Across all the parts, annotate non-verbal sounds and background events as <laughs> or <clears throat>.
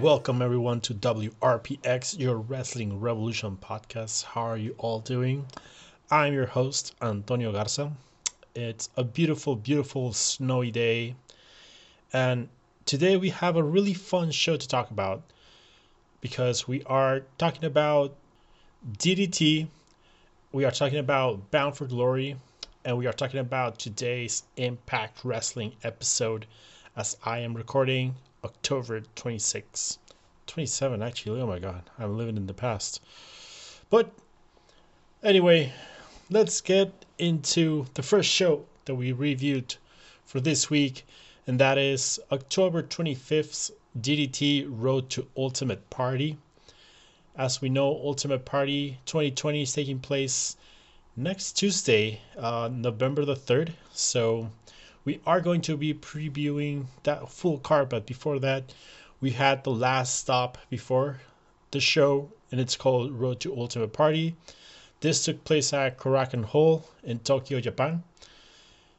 Welcome everyone to WRPX, your Wrestling Revolution podcast. How are you all doing? I'm your host, Antonio Garza. It's a beautiful, beautiful snowy day, and today we have a really fun show to talk about because we are talking about DDT, we are talking about Bound for Glory, and we are talking about today's Impact Wrestling episode as I am recording October 26, 27 actually. Oh my god, I'm living in the past. But anyway, let's get into the first show that we reviewed for this week, and that is October 25th DDT Road to Ultimate Party. As we know, Ultimate Party 2020 is taking place next Tuesday, uh, November the 3rd. So we are going to be previewing that full card, but before that, we had the last stop before the show, and it's called Road to Ultimate Party. This took place at Korakuen Hall in Tokyo, Japan.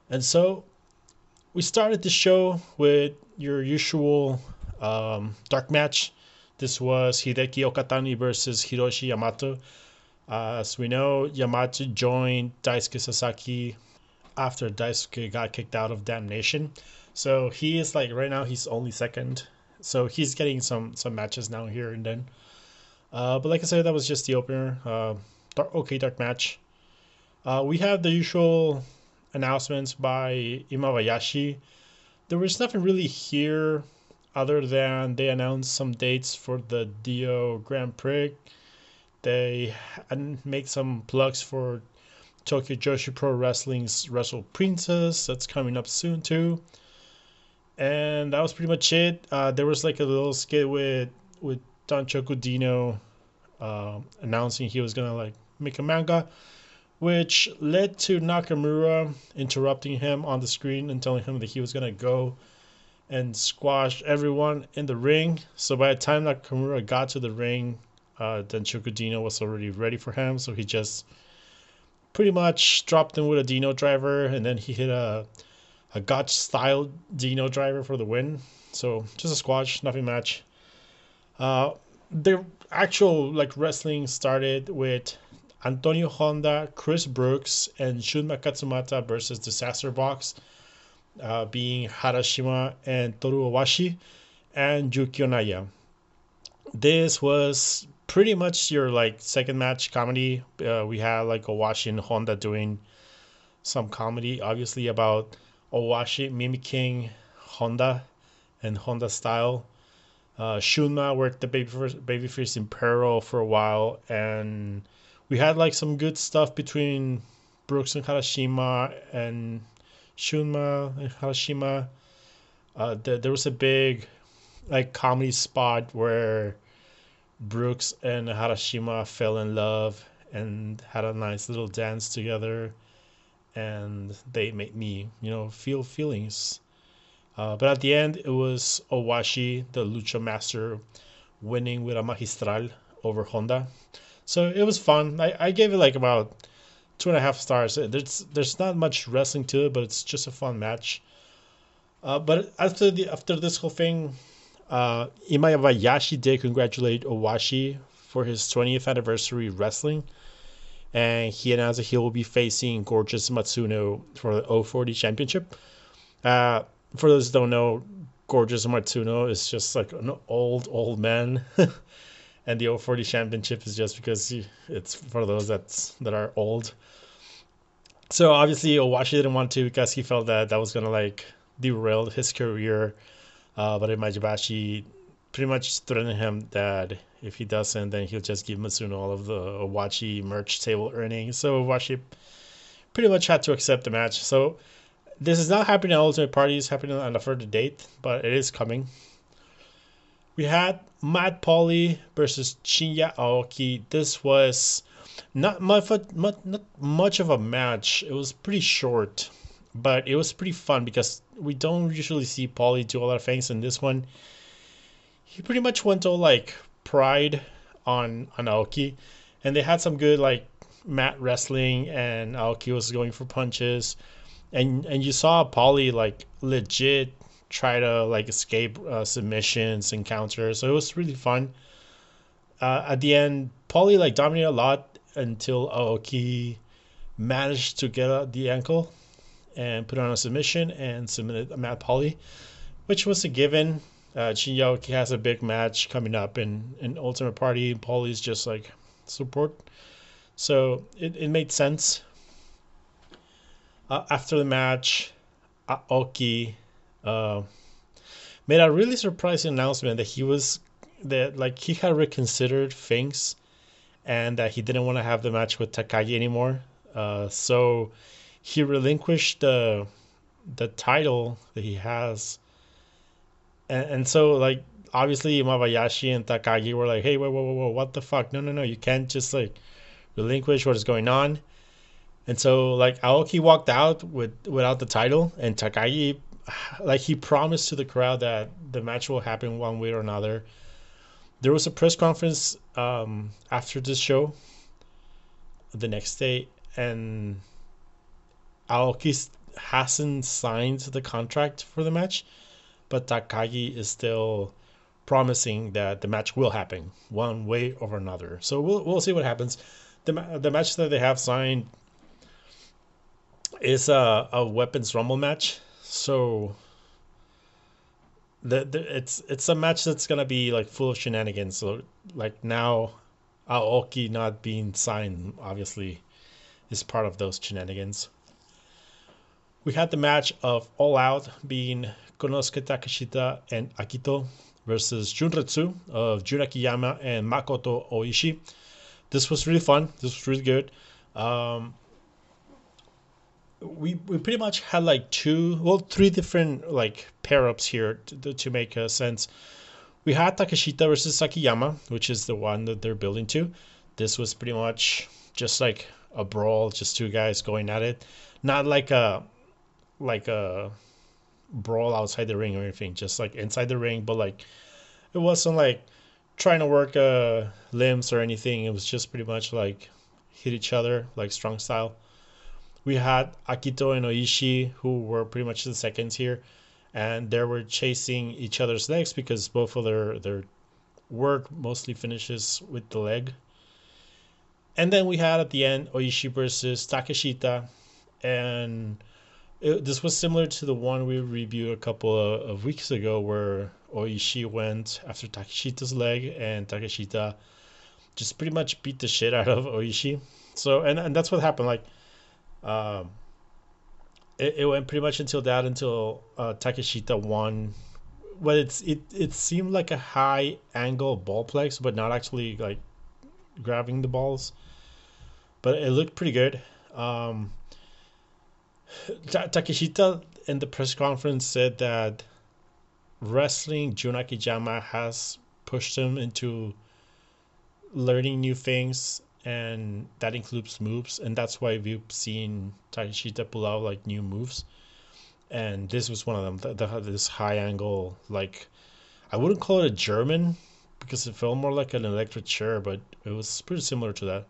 And so we started the show with your usual um, dark match. This was Hideki Okatani versus Hiroshi Yamato. Uh, as we know, Yamato joined Daisuke Sasaki after Daisuke got kicked out of Damnation. So he is like right now he's only second. So he's getting some some matches now here and then. Uh, but like I said, that was just the opener. Uh, dark, okay, dark match. Uh, we have the usual announcements by Imabayashi. There was nothing really here other than they announced some dates for the Dio Grand Prix. They make some plugs for Tokyo Joshi Pro Wrestling's Wrestle Princess. That's coming up soon too. And that was pretty much it. Uh, there was like a little skit with with Danshoku Dino uh, announcing he was gonna like make a manga, which led to Nakamura interrupting him on the screen and telling him that he was gonna go and squash everyone in the ring. So by the time Nakamura got to the ring, uh, Danshoku Dino was already ready for him. So he just pretty much dropped him with a Dino driver, and then he hit a a Gotch style Dino driver for the win. So just a squash, nothing much. Uh, the actual like wrestling started with Antonio Honda, Chris Brooks, and Shunma Katsumata versus Disaster Box, uh, being Harashima and Toru Owashi, and Yukio Naya. This was pretty much your like second match comedy. Uh, we had like Owashi and Honda doing some comedy, obviously about Owashi mimicking Honda and Honda style. Uh, Shunma worked the babyface, babyface Impero for a while, and we had like some good stuff between Brooks and Harashima and Shunma and Harashima. Uh, the, there was a big like comedy spot where Brooks and Harashima fell in love and had a nice little dance together, and they made me, you know, feel feelings. Uh, but at the end, it was Owashi, the Lucha Master, winning with a magistral over Honda. So it was fun. I, I gave it like about two and a half stars. There's there's not much wrestling to it, but it's just a fun match. Uh, but after the after this whole thing, uh, Imabayashi did congratulate Owashi for his 20th anniversary wrestling, and he announced that he will be facing Gorgeous Matsuno for the O40 Championship. Uh, for those who don't know, Gorgeous Matsuno is just like an old, old man. <laughs> and the 040 Championship is just because it's for those that's that are old. So obviously Owashi didn't want to because he felt that that was gonna like derail his career uh, but Imabayashi pretty much threatened him that if he doesn't, then he'll just give Matsuno all of the Owashi merch table earnings. So Owashi pretty much had to accept the match. So this is not happening at Ultimate Party, happening on a further date, but it is coming. We had Mad Paulie versus Shinya Aoki. This was not much, not, much of a match. It was pretty short but it was pretty fun because we don't usually see Paulie do a lot of things. In this one, he pretty much went all like pride on on Aoki, and they had some good like mat wrestling, and Aoki was going for punches, and and you saw Paulie like legit try to like escape uh, submissions and counters, so it was really fun. Uh, at the end, Paulie like dominated a lot until Aoki managed to get the ankle and put on a submission and submitted a Mad Paulie, which was a given. Uh, Shinya Aoki has a big match coming up in, in Ultimate Party. Paulie's just like support. So it, it made sense. Uh, after the match, Aoki uh, made a really surprising announcement that he was that like he had reconsidered things and that he didn't want to have the match with Takagi anymore. Uh, so he relinquished the the title that he has, and, and so like obviously Mabayashi and Takagi were like, "Hey, whoa, whoa, whoa, whoa, what the fuck? No, no, no! You can't just like relinquish what is going on." And so like Aoki walked out with without the title, and Takagi like he promised to the crowd that the match will happen one way or another. There was a press conference um, after this show the next day, and Aoki hasn't signed the contract for the match, but Takagi is still promising that the match will happen one way or another. So we'll we'll see what happens. The the match that they have signed is a, a weapons rumble match. So the, the it's it's a match that's gonna be like full of shenanigans. So like now Aoki not being signed obviously is part of those shenanigans. We had the match of All Out being Konosuke Takeshita and Akito versus Junretsu of Jun Akiyama and Makoto Oishi. This was really fun. This was really good. Um, we we pretty much had like two, well, three different like pair ups here to, to make a sense. We had Takeshita versus Akiyama, which is the one that they're building to. This was pretty much just like a brawl, just two guys going at it. Not like a like a brawl outside the ring or anything, just like inside the ring, but like it wasn't like trying to work uh limbs or anything. It was just pretty much like hit each other like strong style. We had Akito and Oishi who were pretty much the seconds here and they were chasing each other's legs because both of their their work mostly finishes with the leg. And then we had at the end Oishi versus Takeshita and it, this was similar to the one we reviewed a couple of, of, weeks ago where Oishi went after Takeshita's leg and Takeshita just pretty much beat the shit out of Oishi. So and, and that's what happened. Like um it, it went pretty much until that until uh, Takeshita won. But it's it it seemed like a high angle ballplex, but not actually like grabbing the balls. But it looked pretty good. Um, Takeshita in the press conference said that wrestling Jun Akiyama has pushed him into learning new things and that includes moves and that's why we've seen Takeshita pull out like new moves and this was one of them the, the, this high angle like I wouldn't call it a German because it felt more like an electric chair but it was pretty similar to that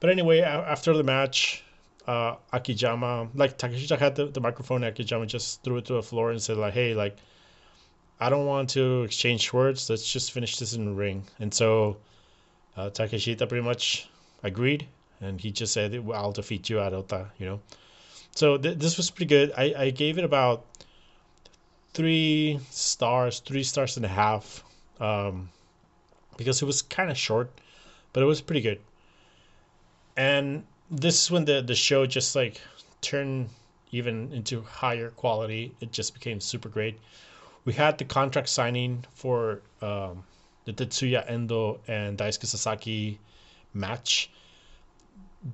but anyway after the match uh, Akiyama, like Takeshita had the, the microphone, Akiyama just threw it to the floor and said like, "Hey, like, I don't want to exchange words. Let's just finish this in the ring." And so uh, Takeshita pretty much agreed, and he just said, "I'll defeat you, Arota." You know. So th- this was pretty good. I, I gave it about three stars, three stars and a half, um, because it was kind of short, but it was pretty good. And this is when the the show just like turned even into higher quality. It just became super great. We had the contract signing for um, the Tetsuya Endo and Daisuke Sasaki match.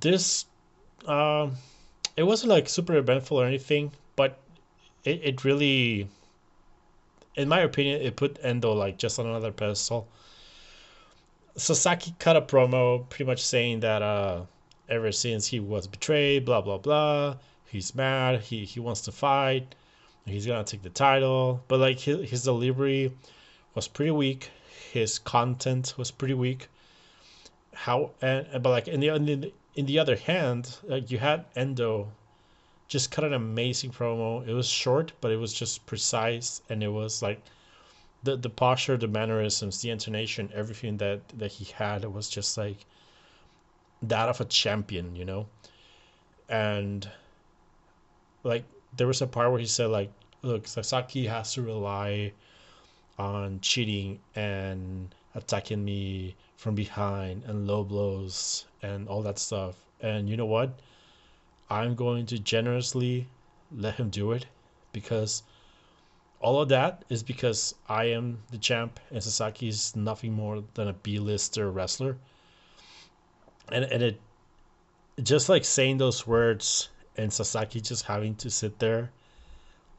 This, uh, it wasn't like super eventful or anything, but it, it really, in my opinion, it put Endo like just on another pedestal. Sasaki cut a promo pretty much saying that uh, ever since he was betrayed, blah blah blah. He's mad. He he wants to fight. He's gonna take the title, but like his, his delivery was pretty weak. His content was pretty weak. How and but like in the in the, in the other hand, like you had Endo just cut an amazing promo. It was short, but it was just precise, and it was like the the posture, the mannerisms, the intonation, everything that that he had it was just like that of a champion, you know. And like there was a part where he said like, "Look, Sasaki has to rely on cheating and attacking me from behind and low blows and all that stuff." And you know what? I'm going to generously let him do it because all of that is because I am the champ and Sasaki is nothing more than a B-lister wrestler. And and it just like saying those words and Sasaki just having to sit there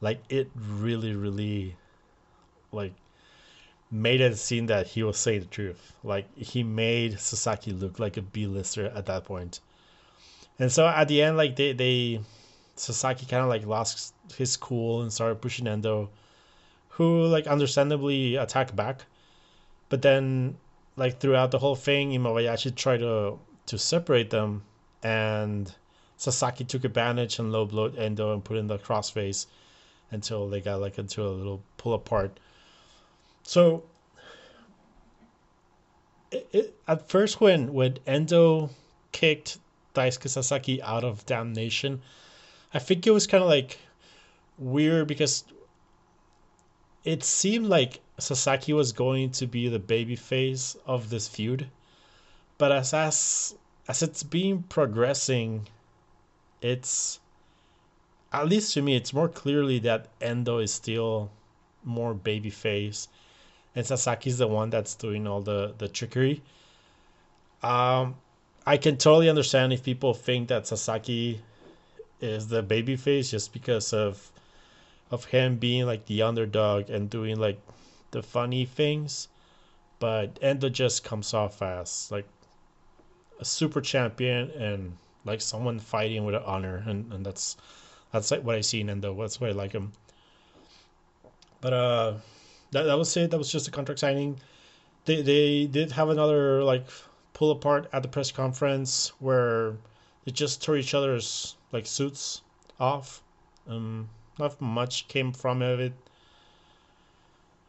like it really really like made it seem that he was saying the truth. Like he made Sasaki look like a B-lister at that point. And so at the end, like they they Sasaki kind of like lost his cool and started pushing Endo, who like understandably attacked back, but then like throughout the whole thing, Imabayashi tried to to separate them, and Sasaki took advantage and low blowed Endo and put in the crossface until they got like into a little pull apart. So it, it, at first when when Endo kicked Daisuke Sasaki out of Damnation. I think it was kind of like weird because it seemed like Sasaki was going to be the baby face of this feud, but as as as it's been progressing, it's at least to me it's more clearly that Endo is still more baby face, and Sasaki's the one that's doing all the the trickery. Um, I can totally understand if people think that Sasaki is the babyface just because of of him being like the underdog and doing like the funny things, but Endo just comes off as like a super champion and like someone fighting with honor, and, and that's that's like what I see in Endo. That's why I like him. But uh, that that was it. That was just a contract signing. They they did have another like pull apart at the press conference where they just tore each other's like suits off. Um, not much came from it.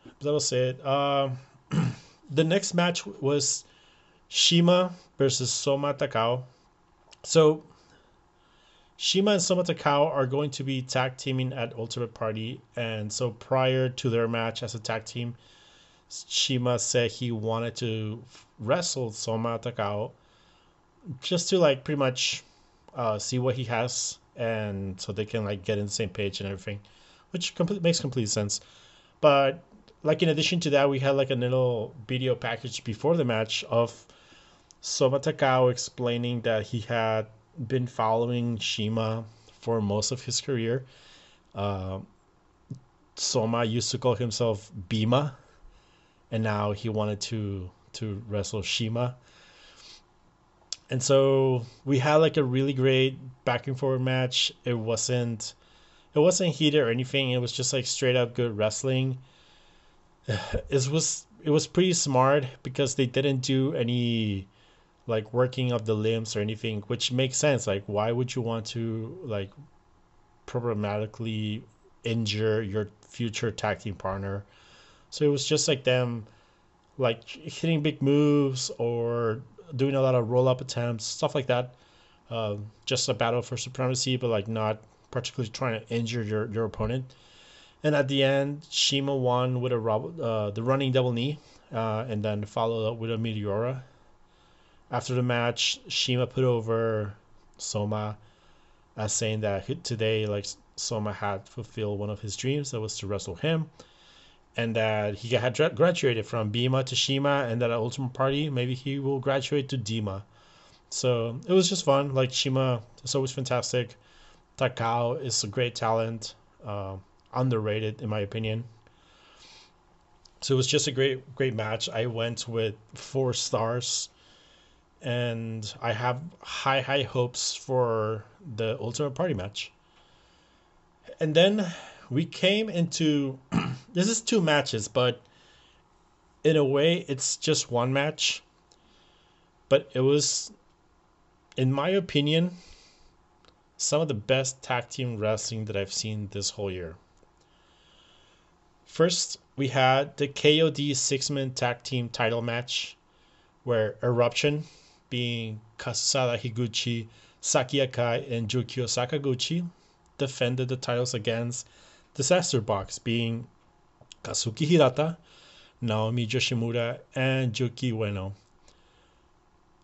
But that was it. Uh, <clears throat> the next match was Shima versus Soma Takao. So Shima and Soma Takao are going to be tag teaming at Ultimate Party, and so prior to their match as a tag team, Shima said he wanted to wrestle Soma Takao just to like pretty much uh, see what he has and so they can like get in the same page and everything, which complete, makes complete sense. But like in addition to that, we had like a little video package before the match of Soma Takao explaining that he had been following Shima for most of his career. Uh, Soma used to call himself Bima and now he wanted to to wrestle Shima. And so we had like a really great back and forward match. It wasn't it wasn't heated or anything. It was just like straight up good wrestling. <sighs> It was it was pretty smart because they didn't do any like working of the limbs or anything, which makes sense. Like why would you want to like problematically injure your future tag team partner? So it was just like them like hitting big moves or doing a lot of roll up attempts, stuff like that. Uh, just a battle for supremacy, but like not particularly trying to injure your, your opponent. And at the end, Shima won with a uh, the running double knee, uh, and then followed up with a Meteora. After the match, Shima put over Soma as saying that today, like Soma had fulfilled one of his dreams, that was to wrestle him and that he had graduated from Bima to Shima, and that at Ultimate Party maybe he will graduate to Dima. So it was just fun. Like Shima is always fantastic. Takao is a great talent, uh, underrated in my opinion. So it was just a great great match. I went with four stars, and I have high high hopes for the Ultimate Party match. And then we came into <clears throat> this is two matches, but in a way, it's just one match, but it was, in my opinion, some of the best tag team wrestling that I've seen this whole year. First, we had the KOD six man tag team title match where Eruption, being Kazusada Higuchi, Saki Akai, and Yukio Sakaguchi, defended the titles against Disaster Box, being Kazuki Hirata, Naomi Yoshimura, and Yuki Ueno.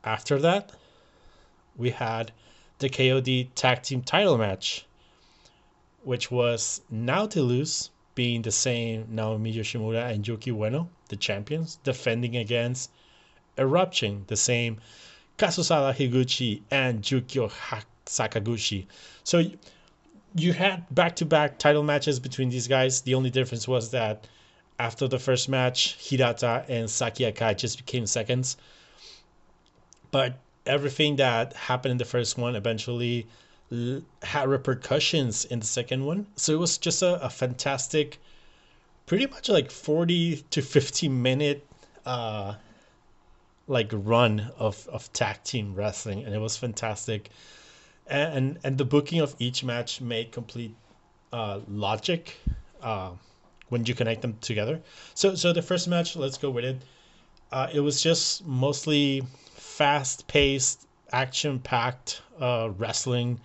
After that, we had the KOD Tag Team title match, which was Nautilus being the same Naomi Yoshimura and Yuki Ueno, the champions, defending against Eruption, the same Kazusada Higuchi and Yukio Sakaguchi. So you had back to back title matches between these guys. The only difference was that after the first match, Hirata and Saki Akai just became seconds. But everything that happened in the first one eventually had repercussions in the second one. So it was just a, a fantastic, pretty much like 40 to 50 minute uh, like run of, of tag team wrestling. And it was fantastic and and the booking of each match made complete uh, logic uh, when you connect them together. So so the first match, let's go with it. Uh, it was just mostly fast paced, action packed uh, wrestling.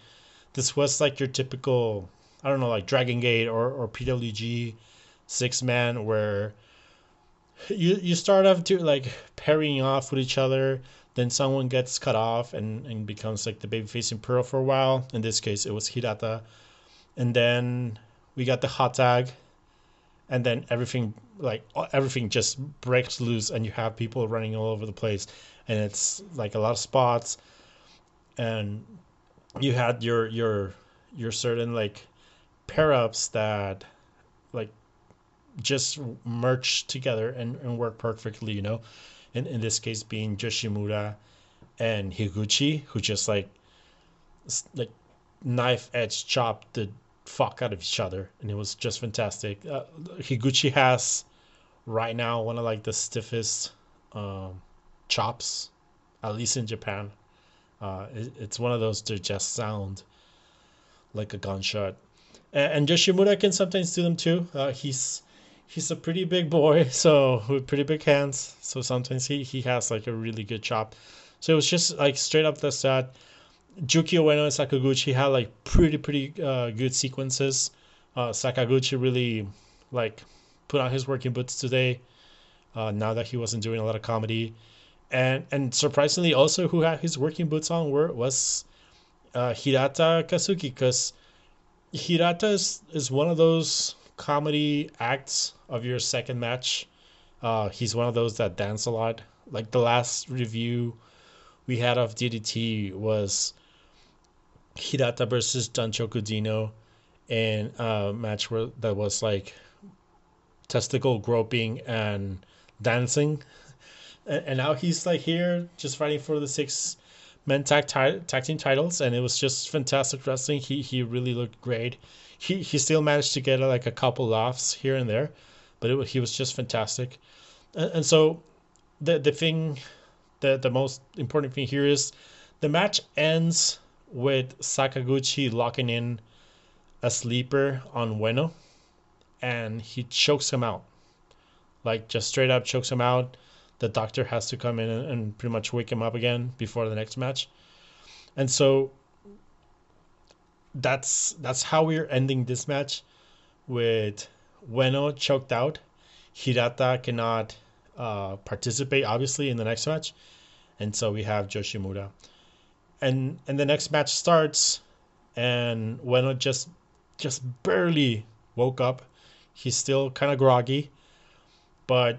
This was like your typical, I don't know, like Dragon Gate or, or PWG six man where you you start off to like pairing off with each other then someone gets cut off and, and becomes like the baby facing Pearl for a while. In this case, it was Hirata. And then we got the hot tag. And then everything like everything just breaks loose and you have people running all over the place. And it's like a lot of spots. And you had your your your certain like pair ups that just merge together and, and work perfectly, you know in, in this case being Yoshimura and Higuchi, who just like like knife edge chopped the fuck out of each other, and it was just fantastic. Uh, Higuchi has right now one of like the stiffest um, chops, at least in Japan. Uh, it, it's one of those that just sound like a gunshot. And, and Yoshimura can sometimes do them too. Uh, he's he's a pretty big boy, <laughs> so with pretty big hands. So sometimes he, he has like a really good chop. So it was just like straight up the set. Yuki Ueno and Sakaguchi had like pretty pretty uh, good sequences. Uh, Sakaguchi really like put on his working boots today. Uh, now that he wasn't doing a lot of comedy, and and surprisingly also who had his working boots on were was uh, Hirata Kazuki because Hirata is, is one of those comedy acts of your second match. Uh, he's one of those that dance a lot. Like the last review we had of DDT was Hirata versus Danshoku Dino in a match where that was like testicle groping and dancing. And, and now he's like here just fighting for the six men tag, tag team titles, and it was just fantastic wrestling. He he really looked great he he still managed to get like a couple laughs here and there, but it, he was just fantastic. And, and so the the thing, the the most important thing here is the match ends with Sakaguchi locking in a sleeper on Ueno, and he chokes him out, like just straight up chokes him out. The doctor has to come in and, and pretty much wake him up again before the next match, and so that's that's how we're ending this match with Ueno choked out. Hirata cannot uh, participate obviously in the next match, and so we have Yoshimura. And and the next match starts, and Ueno just just barely woke up. He's still kind of groggy, but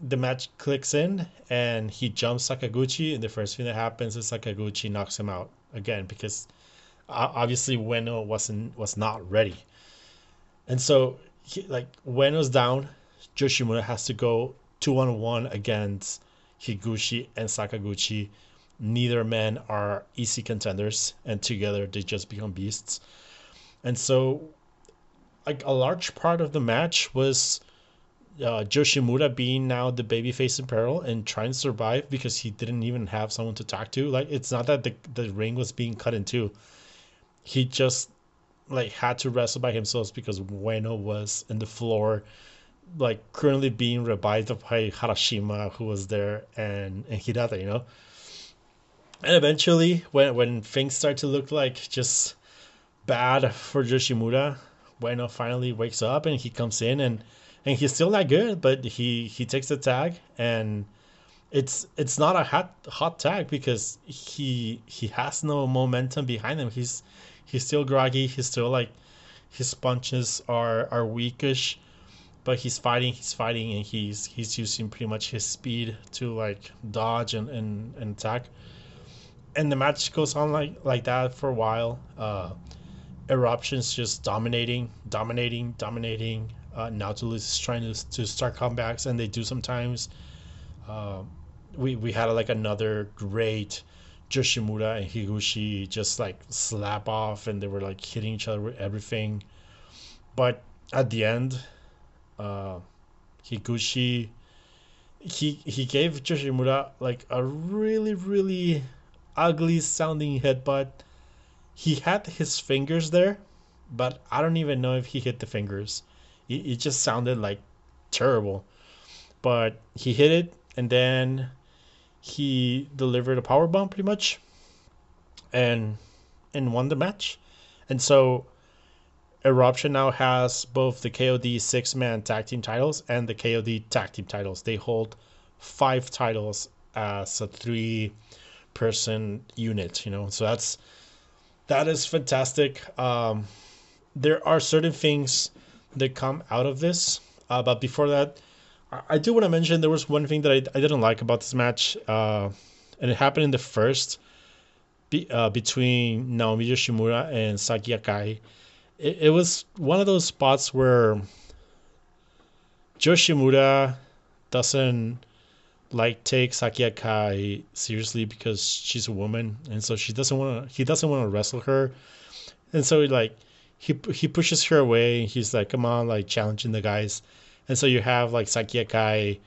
the match clicks in and he jumps Sakaguchi, and the first thing that happens is Sakaguchi knocks him out again because obviously Ueno wasn't was not ready, and so he, like Ueno's down, Yoshimura has to go two on one against Higuchi and Sakaguchi. Neither men are easy contenders, and together they just become beasts. And so, like a large part of the match was uh, Yoshimura being now the babyface in peril and trying to survive because he didn't even have someone to talk to. Like it's not that the the ring was being cut in two. He just like had to wrestle by himself because Ueno was in the floor, like currently being revived by Harashima who was there and and Hirata, you know. And eventually, when when things start to look like just bad for Yoshimura, Ueno finally wakes up and he comes in and and he's still not good, but he he takes the tag and it's it's not a hot hot tag because he he has no momentum behind him. He's he's still groggy. He's still like his punches are are weakish, but he's fighting. He's fighting, and he's he's using pretty much his speed to like dodge and and, and attack. And the match goes on like like that for a while. Uh, eruptions just dominating, dominating, dominating uh, Nautilus is trying to, to start comebacks, and they do sometimes. Uh, we we had like another great Yoshimura and Higuchi just like slap off, and they were like hitting each other with everything. But at the end, uh, Higuchi he he gave Yoshimura like a really really ugly sounding headbutt. He had his fingers there, but I don't even know if he hit the fingers. It, it just sounded like terrible. But he hit it, and then he delivered a power bomb pretty much, and and won the match. And so Eruption now has both the KOD six man tag team titles and the KOD tag team titles. They hold five titles as a three person unit, you know. So that's that is fantastic. Um, there are certain things that come out of this. Uh, but before that, I, do want to mention there was one thing that I, I didn't like about this match, uh, and it happened in the first be, uh, between Naomi Yoshimura and Saki Akai. It, it was one of those spots where Yoshimura doesn't like take Saki Akai seriously because she's a woman, and so she doesn't want to. He doesn't want to wrestle her, and so like he he pushes her away. He's like, "Come on!" Like challenging the guys, and so you have like Saki Akai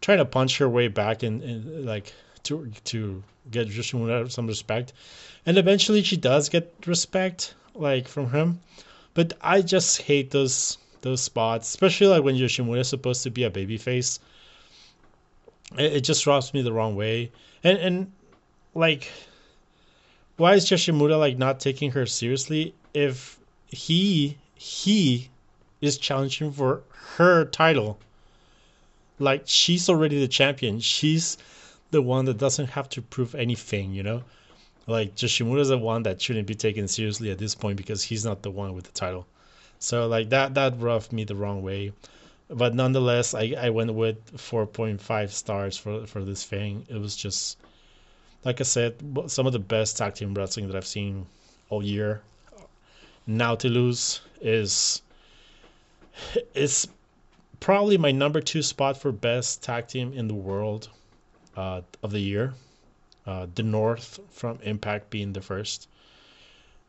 trying to punch her way back and, like to to get Yoshimura some respect, and eventually she does get respect like from him, but I just hate those those spots, especially like when Yoshimura is supposed to be a baby face. It, it just rubs me the wrong way, and and like, why is Yoshimura like not taking her seriously if he he is challenging for her title. Like she's already the champion. She's the one that doesn't have to prove anything, you know? Like Yoshimura's the one that shouldn't be taken seriously at this point because he's not the one with the title. So like that that rubbed me the wrong way. But nonetheless, I, I went with 4.5 stars for for this thing. It was just like I said, some of the best tag team wrestling that I've seen all year. Nautilus is is probably my number two spot for best tag team in the world uh, of the year. Uh, the North from Impact being the first,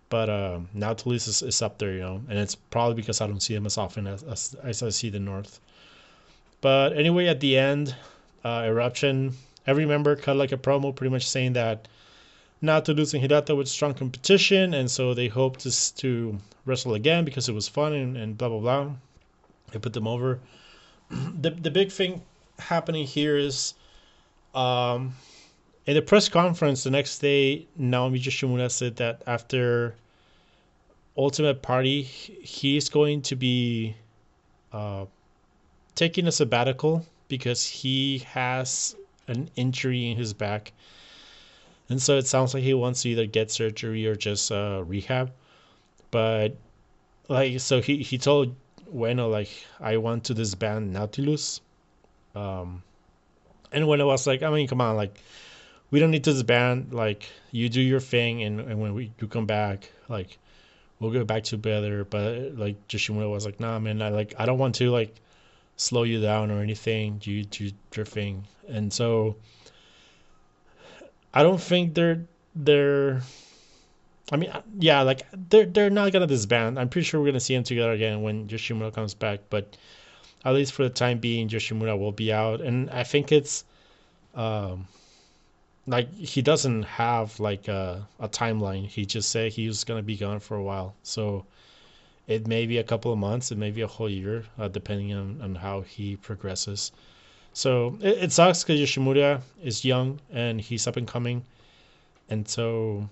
but uh, Nautilus is, is up there, you know, and it's probably because I don't see them as often as, as, as I see the North. But anyway, at the end, uh, Eruption, every member cut like a promo, pretty much saying that not to losing Hirata with strong competition, and so they hope to, to wrestle again because it was fun and, and blah blah blah. They put them over. <clears throat> the the big thing happening here is, um, in the press conference the next day, Naomi Yoshimura said that after Ultimate Party, he's going to be uh, taking a sabbatical because he has an injury in his back and so it sounds like he wants to either get surgery or just uh, rehab. But like, so he he told Ueno like, I want to disband Nautilus. Um, and when I was like, I mean, come on, like, we don't need to disband. Like, you do your thing, and, and when we you come back, like, we'll go back together. But like, Yoshimura was like, Nah, man, I like, I don't want to like slow you down or anything. You do your thing, and so I don't think they're they're. I mean, yeah, like they're they're not gonna disband. I'm pretty sure we're gonna see them together again when Yoshimura comes back. But at least for the time being, Yoshimura will be out, and I think it's um, like he doesn't have like a, a timeline. He just said he was gonna be gone for a while, so it may be a couple of months, it may be a whole year, uh, depending on, on how he progresses. So it, it sucks because Yoshimura is young and he's up and coming, and so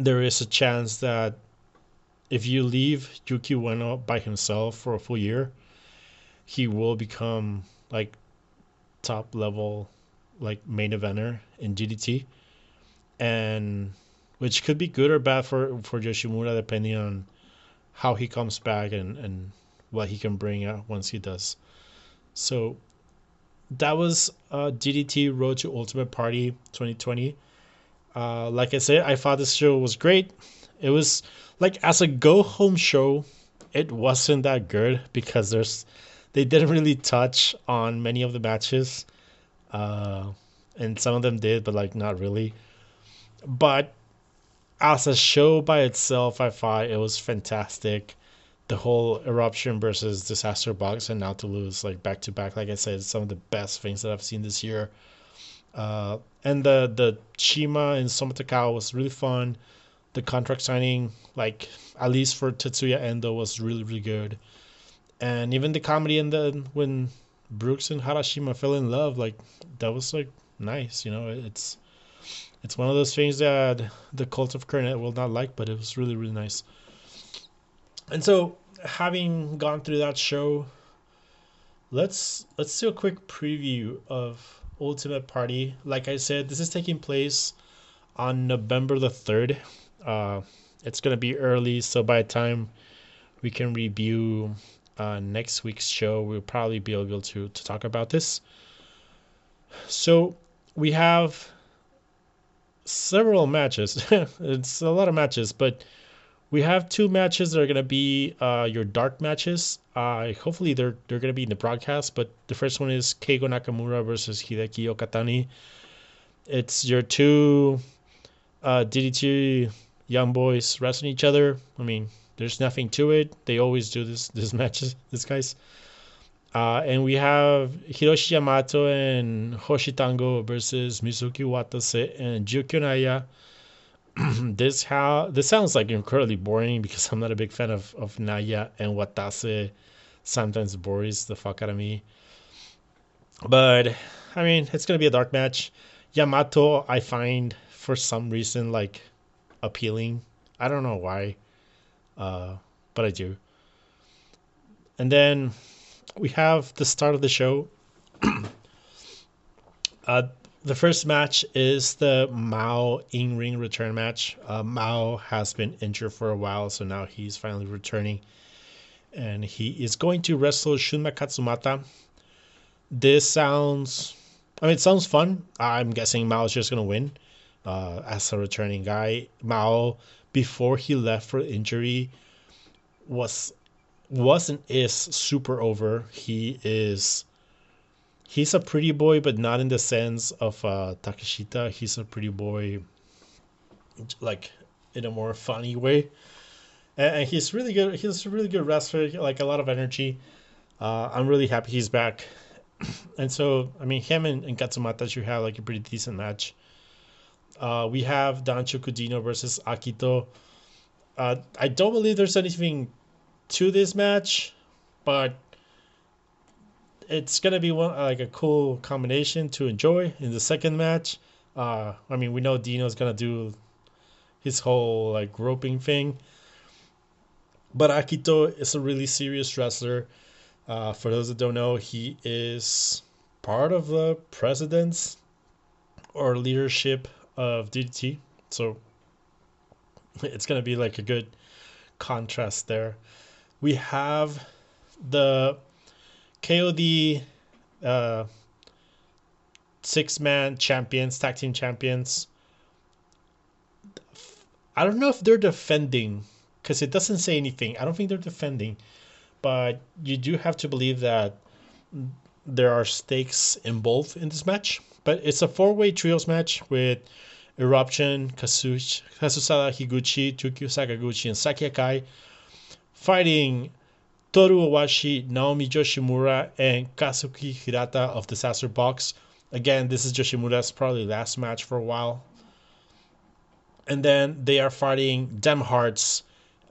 there is a chance that if you leave Yuki Ueno by himself for a full year, he will become like top level like main eventer in DDT, and which could be good or bad for for Yoshimura depending on how he comes back and and what he can bring out once he does. So that was uh, DDT Road to Ultimate Party 2020. Uh, like I said, I thought this show was great. It was like as a go home show, it wasn't that good because there's they didn't really touch on many of the matches. Uh, and some of them did, but like not really. But as a show by itself, I thought it was fantastic. The whole eruption versus disaster box and Nautilus like back to back, like I said, some of the best things that I've seen this year. Uh, and the the Shima and Soma Takao was really fun. The contract signing, like at least for Tetsuya Endo, was really really good. And even the comedy and the when Brooks and Harashima fell in love, like that was like nice. You know, it's it's one of those things that the cult of Cornette will not like, but it was really really nice. And so, having gone through that show, let's let's do a quick preview of Ultimate Party. Like I said, this is taking place on November the third. Uh, it's gonna be early, so by the time we can review uh, next week's show, we'll probably be able to to talk about this. So we have several matches. <laughs> it's a lot of matches, but we have two matches that are gonna be uh, your dark matches. Uh, hopefully they're they're gonna be in the broadcast. But the first one is Keigo Nakamura versus Hideki Okatani. It's your two uh, DDT young boys wrestling each other. I mean, there's nothing to it. They always do this <laughs> this matches. This guys. Uh, and we have Hiroshi Yamato and Hoshi Tango versus Mizuki Watase and Yukio Naya. <clears throat> this how this sounds like incredibly boring because I'm not a big fan of, of Naya and Watase. Sometimes bores the fuck out of me. But I mean, it's gonna be a dark match. Yamato, I find for some reason like appealing. I don't know why, uh, but I do. And then we have the start of the show. <clears throat> uh, the first match is the Mao in ring return match. Uh, Mao has been injured for a while, so now he's finally returning. And he is going to wrestle Shunma Katsumata. This sounds, I mean, it sounds fun. I'm guessing Mao is just going to win uh, as a returning guy. Mao, before he left for injury, was wasn't is super over. He is he's a pretty boy, but not in the sense of uh, Takeshita. He's a pretty boy, like in a more funny way, and, and he's really good. He's a really good wrestler, like a lot of energy. Uh, I'm really happy he's back, <clears throat> and so I mean him and, and Katsumata should have like a pretty decent match. Uh, we have Danshoku Dino versus Akito. Uh, I don't believe there's anything to this match, but it's gonna be one like a cool combination to enjoy in the second match. Uh, I mean, we know Dino's gonna do his whole like groping thing, but Akito is a really serious wrestler. Uh, for those that don't know, he is part of the presidents or leadership of DDT, so <laughs> it's gonna be like a good contrast there we have the KOD uh, six man champions, tag team champions. I don't know if they're defending because it doesn't say anything. I don't think they're defending, but you do have to believe that there are stakes involved in this match. But it's a four way trios match with Eruption, Kazuch, Kazusada Higuchi, Yukio Sakaguchi, and Saki Akai fighting Toru Owashi, Naomi Yoshimura, and Kazuki Hirata of Disaster Box. Again, this is Yoshimura's probably last match for a while. And then they are fighting Dem Hearts.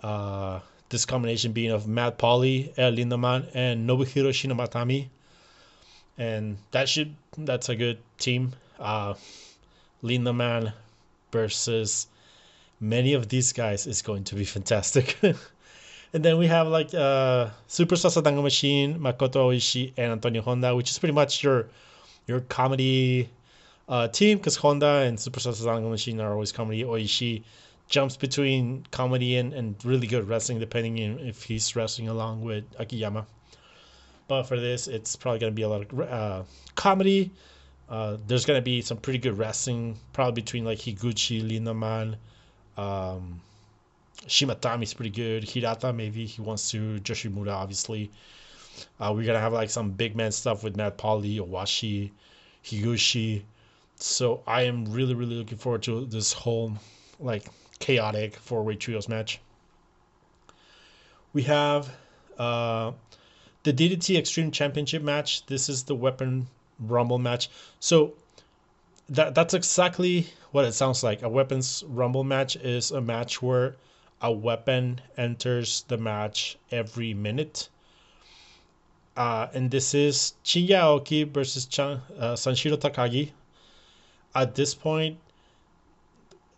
Uh, this combination being of Mad Paulie, El Lindaman, and Nobuhiro Shimatani. And that should that's a good team. Uh, Lindaman versus many of these guys is going to be <laughs> fantastic. And then we have like uh, Super Sasadango Machine, Makoto Oishi, and Antonio Honda, which is pretty much your your comedy uh, team because Honda and Super Sasadango Machine are always comedy. Oishi jumps between comedy and, and really good wrestling depending on if he's wrestling along with Akiyama. But for this, it's probably going to be a lot of uh, comedy. Uh, there's going to be some pretty good wrestling, probably between like Higuchi, Lindaman, um, Shimatani's pretty good. Hirata, maybe he wants to. Yoshimura, obviously. Uh, we're gonna have like some big man stuff with Mad Paulie, Owashi, Higuchi. So I am really, really looking forward to this whole like chaotic four way trios match. We have uh, the DDT Extreme Championship match. This is the Weapon Rumble match. So that that's exactly what it sounds like. A weapons rumble match is a match where a weapon enters the match every minute. Uh, and this is Shinya Aoki versus Chan, uh, Sanshiro Takagi. At this point,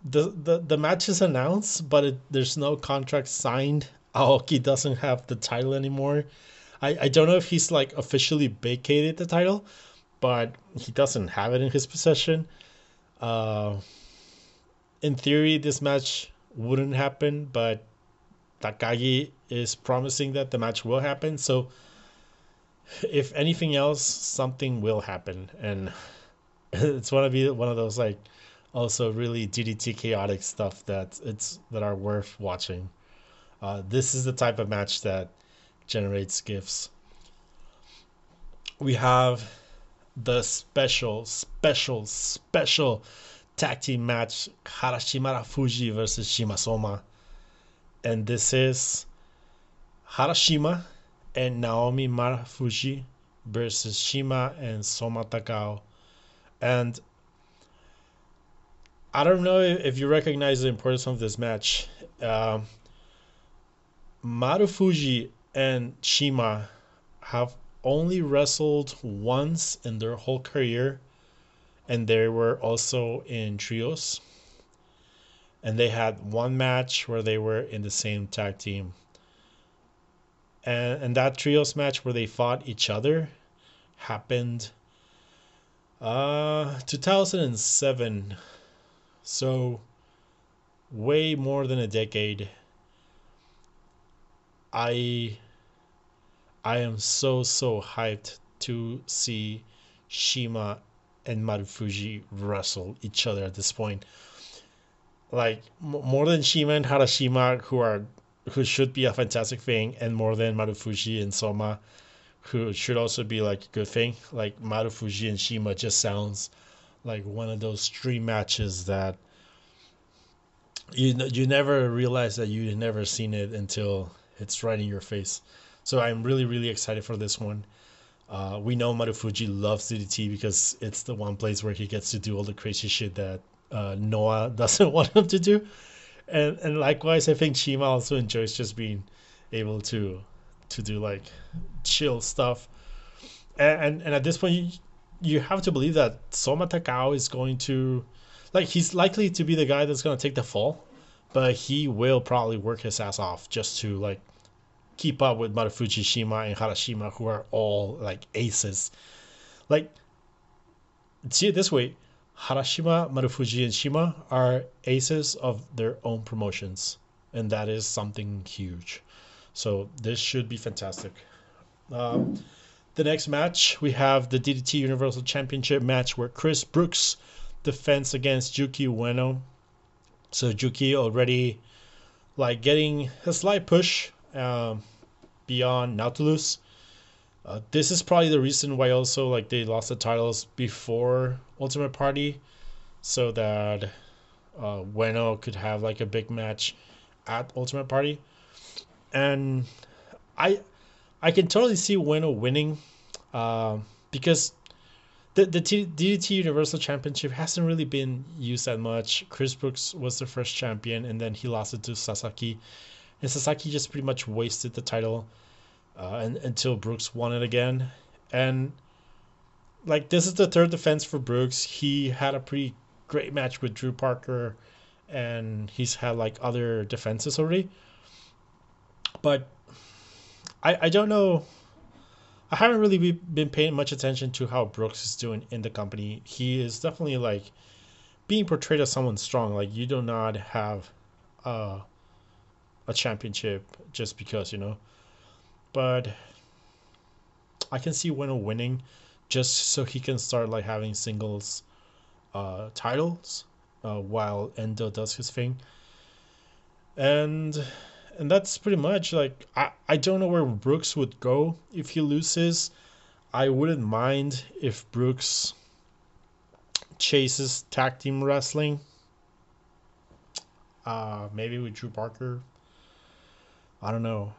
the, the, the match is announced, but it, there's no contract signed. Aoki doesn't have the title anymore. I, I don't know if he's like officially vacated the title, but he doesn't have it in his possession. Uh, in theory, this match wouldn't happen, but Takagi is promising that the match will happen. So, if anything else, something will happen, and <laughs> it's to be one of those like also really DDT chaotic stuff that it's that are worth watching. Uh, this is the type of match that generates gifts. We have the special, special, special tag team match Harashima Fuji versus Shimasoma. And this is Harashima and Naomi Marufuji versus Shima and Soma Takao. And I don't know if you recognize the importance of this match. Uh, Marufuji and Shima have only wrestled once in their whole career, and they were also in trios. And they had one match where they were in the same tag team. And, and that trios match where they fought each other happened uh 2007 so way more than a decade i I am so so hyped to see Shima and Marufuji wrestle each other at this point. Like more than Shima and Harashima, who are who should be a fantastic thing, and more than Marufuji and Soma, who should also be like a good thing. Like Marufuji and Shima just sounds like one of those stream matches that you you never realize that you never seen it until it's right in your face. So I'm really, really excited for this one. Uh, we know Marufuji loves DDT because it's the one place where he gets to do all the crazy shit that uh, Noah <laughs> doesn't want him to do. And and likewise, I think Shima also enjoys just being able to to do like chill stuff. And and, and at this point, you, you have to believe that Soma Takao is going to, like, he's likely to be the guy that's going to take the fall, but he will probably work his ass off just to like keep up with Marufuji Shima and Harashima, who are all like aces. Like, see it this way Harashima, Marufuji, and Shima are aces of their own promotions, and that is something huge. So, this should be fantastic. Um, the next match, we have the DDT Universal Championship match where Chris Brooks defends against Yuki Ueno. So, Juki already like getting a slight push um, beyond Nautilus. Uh, this is probably the reason why also like they lost the titles before Ultimate Party, so that uh, Ueno could have like a big match at Ultimate Party, and I I can totally see Ueno winning, um, because the the T- DDT Universal Championship hasn't really been used that much. Chris Brooks was the first champion, and then he lost it to Sasaki, and Sasaki just pretty much wasted the title, uh, and, until Brooks won it again, and like this is the third defense for Brooks. He had a pretty great match with Drew Parker, and he's had like other defenses already. But I I don't know. I haven't really be, been paying much attention to how Brooks is doing in the company. He is definitely like being portrayed as someone strong. Like you do not have uh, a championship just because you know. But I can see Ueno winning just so he can start like having singles uh, titles uh, while Endo does his thing. And and that's pretty much like I, I don't know where Brooks would go if he loses. I wouldn't mind if Brooks chases tag team wrestling. Uh, maybe with Drew Parker. I don't know.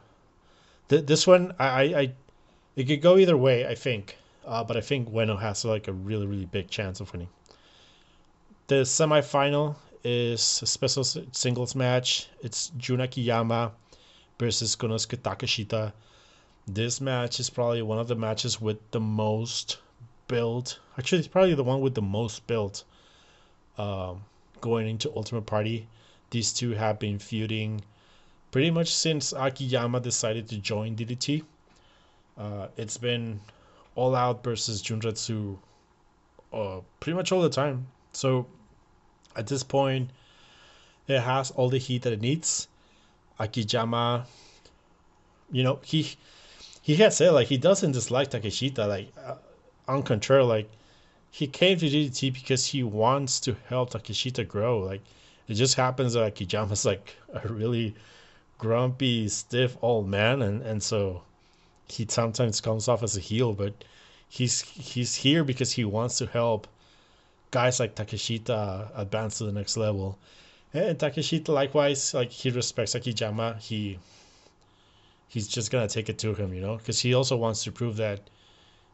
Th- this one, I, I, I, it could go either way. I think, uh, but I think Ueno has like a really, really big chance of winning. The semifinal is a special singles match. It's Jun Akiyama versus Konosuke Takeshita. This match is probably one of the matches with the most build. Actually, it's probably the one with the most build um, going into Ultimate Party. These two have been feuding pretty much since Akiyama decided to join DDT. Uh, it's been all out versus Junretsu uh, pretty much all the time. So at this point, it has all the heat that it needs. Akiyama, you know, he he has said like he doesn't dislike Takeshita. Like uh, on contrary, like he came to DDT because he wants to help Takeshita grow. Like it just happens that Akiyama's like a really grumpy, stiff old man, and and so he sometimes comes off as a heel, but he's he's here because he wants to help guys like Takeshita advance to the next level. And Takeshita likewise, like he respects Akiyama. He he's just gonna take it to him, you know, because he also wants to prove that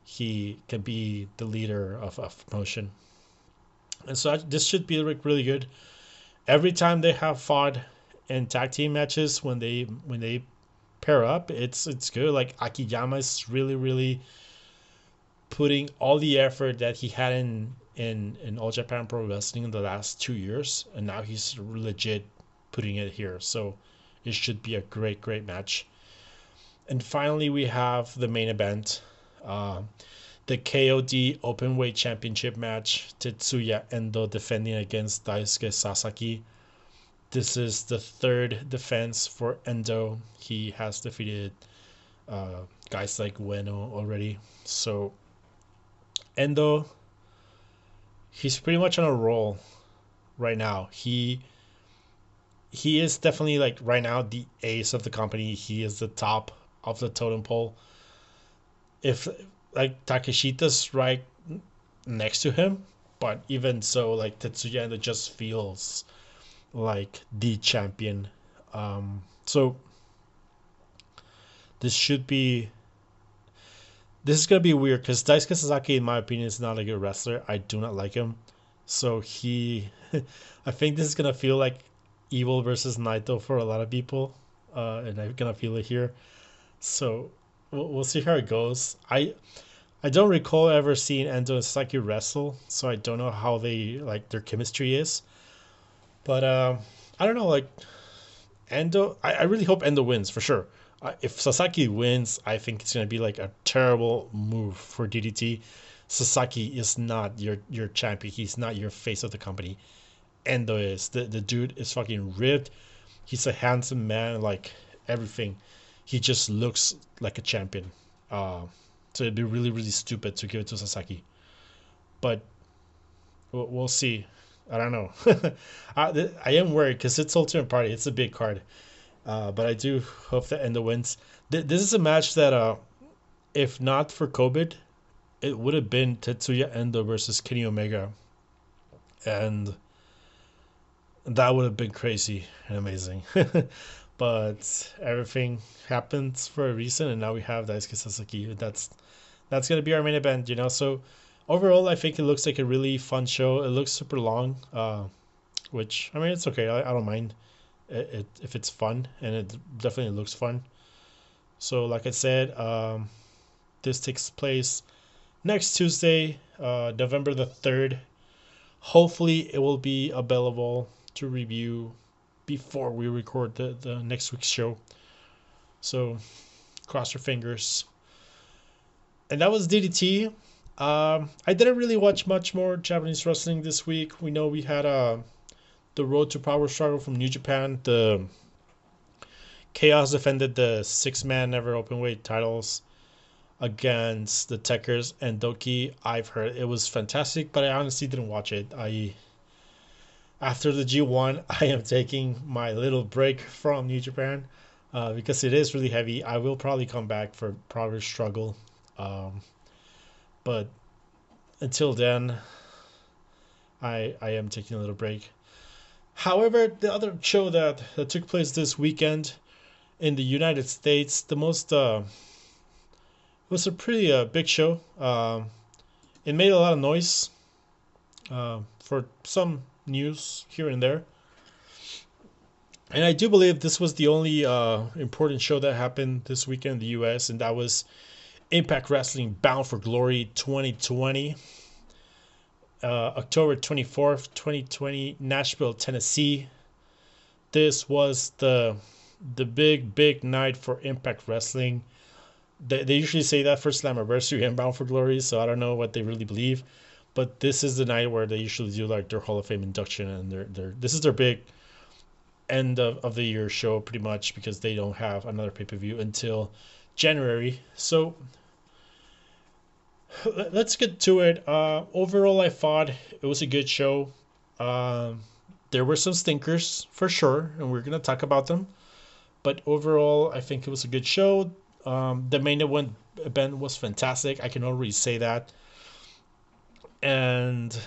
he can be the leader of a promotion. And so this should be really good. Every time they have fought in tag team matches, when they when they pair up, it's it's good. Like Akiyama is really really putting all the effort that he had in in in All Japan Pro Wrestling in the last two years, and now he's legit putting it here. So it should be a great great match. And finally, we have the main event, uh, the KOD Openweight Championship match. Tetsuya Endo defending against Daisuke Sasaki. This is the third defense for Endo. He has defeated uh, guys like Ueno already. So Endo he's pretty much on a roll right now. He he is definitely like right now the ace of the company. He is the top of the totem pole. If like Takeshita's right next to him, but even so, like Tetsuya just feels like the champion. Um, so this should be this is gonna be weird because Daisuke Sasaki, in my opinion, is not a good wrestler. I do not like him. So he, <laughs> I think this is gonna feel like Evil versus Naito for a lot of people, uh, and I'm gonna feel it here. So we'll, we'll see how it goes. I, I don't recall ever seeing Endo and Sasaki wrestle, so I don't know how they like their chemistry is. But uh, I don't know, like Endo. I, I really hope Endo wins for sure if Sasaki wins, I think it's going to be like a terrible move for DDT. Sasaki is not your your champion. He's not your face of the company. Endo is the the dude is fucking ripped. He's a handsome man, like everything. He just looks like a champion. Uh, so it'd be really really stupid to give it to Sasaki. But we'll, we'll see. I don't know. <laughs> I, I am worried because it's Ultimate Party. It's a big card. Uh, but I do hope that Endo wins. Th- this is a match that, uh, if not for COVID, it would have been Tetsuya Endo versus Kenny Omega, and that would have been crazy and amazing. <laughs> but everything happens for a reason, and now we have Daisuke Sasaki. That's that's gonna be our main event, you know. So overall, I think it looks like a really fun show. It looks super long, uh, which I mean, it's okay. I, I don't mind it, it, if it's fun, and it definitely looks fun. So, like I said, um, this takes place next Tuesday, uh, November the third. Hopefully, it will be available to review before we record the, the next week's show. So cross your fingers. And that was DDT. Um, I didn't really watch much more Japanese wrestling this week. We know we had uh, the Road to Power struggle from New Japan. The Chaos defended the six man never open weight titles against the Tekkers and Doki. I've heard it was fantastic, but I honestly didn't watch it. I after the G1, <laughs> I am taking my little break from New Japan uh, because it is really heavy. I will probably come back for Power Struggle. Um, but until then, I, I am taking a little break. However, the other show that, that took place this weekend in the United States, the most uh, was a pretty uh, big show. Uh, it made a lot of noise uh, for some news here and there. And I do believe this was the only uh, important show that happened this weekend in the US, and that was Impact Wrestling Bound for Glory 2020. Uh, October 24th, 2020, Nashville, Tennessee. This was the the big, big night for Impact Wrestling. They, they usually say that for Slammiversary and Bound for Glory, so I don't know what they really believe but this is the night where they usually do like their Hall of Fame induction and their their this is their big end of, of the year show pretty much because they don't have another pay per view until January. So let's get to it. Uh, overall, I thought it was a good show. Um, there were some stinkers for sure, and we're gonna talk about them. But overall, I think it was a good show. Um, the main event event was fantastic. I can already say that and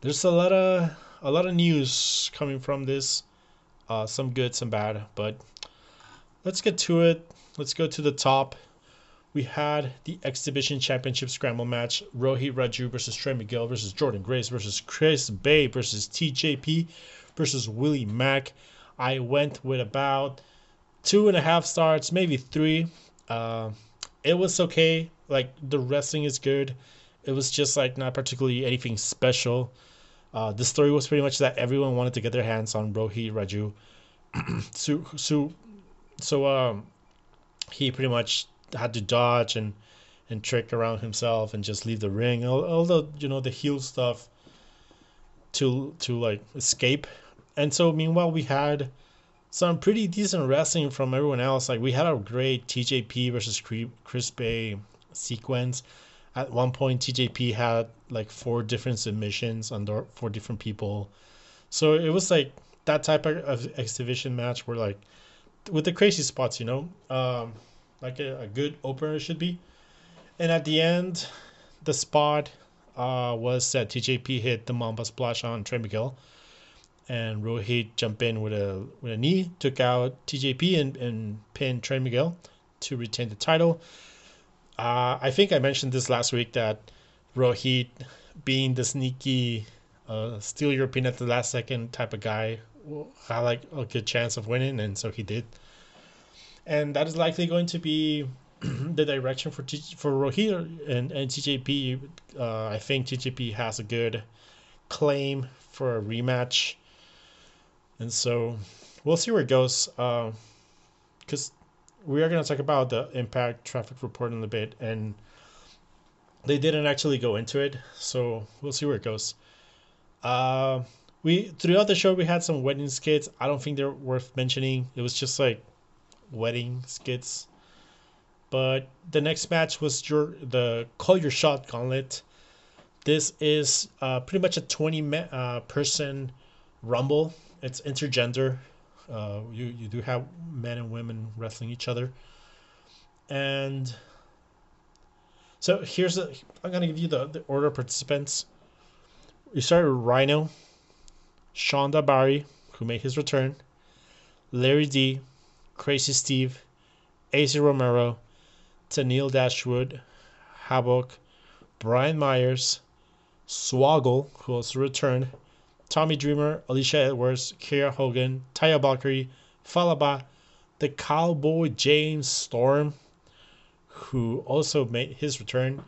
there's a lot of a lot of news coming from this uh, some good some bad but let's get to it let's go to the top we had the X Division Championship Scramble match Rohit Raju versus Trey Miguel versus Jordynne Grace versus Chris Bey versus TJP versus Willie Mack. I went with about two and a half stars, maybe three. Uh, it was okay. Like the wrestling is good it was just like not particularly anything special. Uh, the story was pretty much that everyone wanted to get their hands on Rohit Raju. <clears throat> so so so um he pretty much had to dodge and and trick around himself and just leave the ring. The you know the heel stuff to to like escape. And so meanwhile we had some pretty decent wrestling from everyone else. Like we had a great TJP versus Chris Bey sequence at one point TJP had like four different submissions under four different people. So it was like that type of exhibition match where like with the crazy spots, you know, um, like a, a good opener should be. And at the end, the spot uh, was that TJP hit the Mamba splash on Trey Miguel, and Rohit jumped in with a with a knee, took out TJP and, and pinned Trey Miguel to retain the title. Uh, I think I mentioned this last week that Rohit, being the sneaky, uh, steal your pin at the last second type of guy, had like a good chance of winning, and so he did. And that is likely going to be <clears throat> the direction for T- for Rohit and and TJP. Uh, I think TJP has a good claim for a rematch, and so we'll see where it goes. Because uh, we are going to talk about the impact traffic report in a bit and they didn't actually go into it so we'll see where it goes uh, we throughout the show we had some wedding skits. I don't think they're worth mentioning. It was just like wedding skits. But the next match was your the call your shot gauntlet. This is uh, pretty much a 20 uh, person rumble. It's intergender. Uh, you you do have men and women wrestling each other, and so here's the. I'm gonna give you the, the order of participants. We started with Rhino, Shawn Daivari, who made his return, Larry D, Crazy Steve, Acey Romero, Tenille Dashwood, Havok, Brian Myers, Swoggle, who also returned, Tommy Dreamer, Alisha Edwards, Kiera Hogan, Taya Valkyrie, Fallah Bahh, the Cowboy James Storm, who also made his return,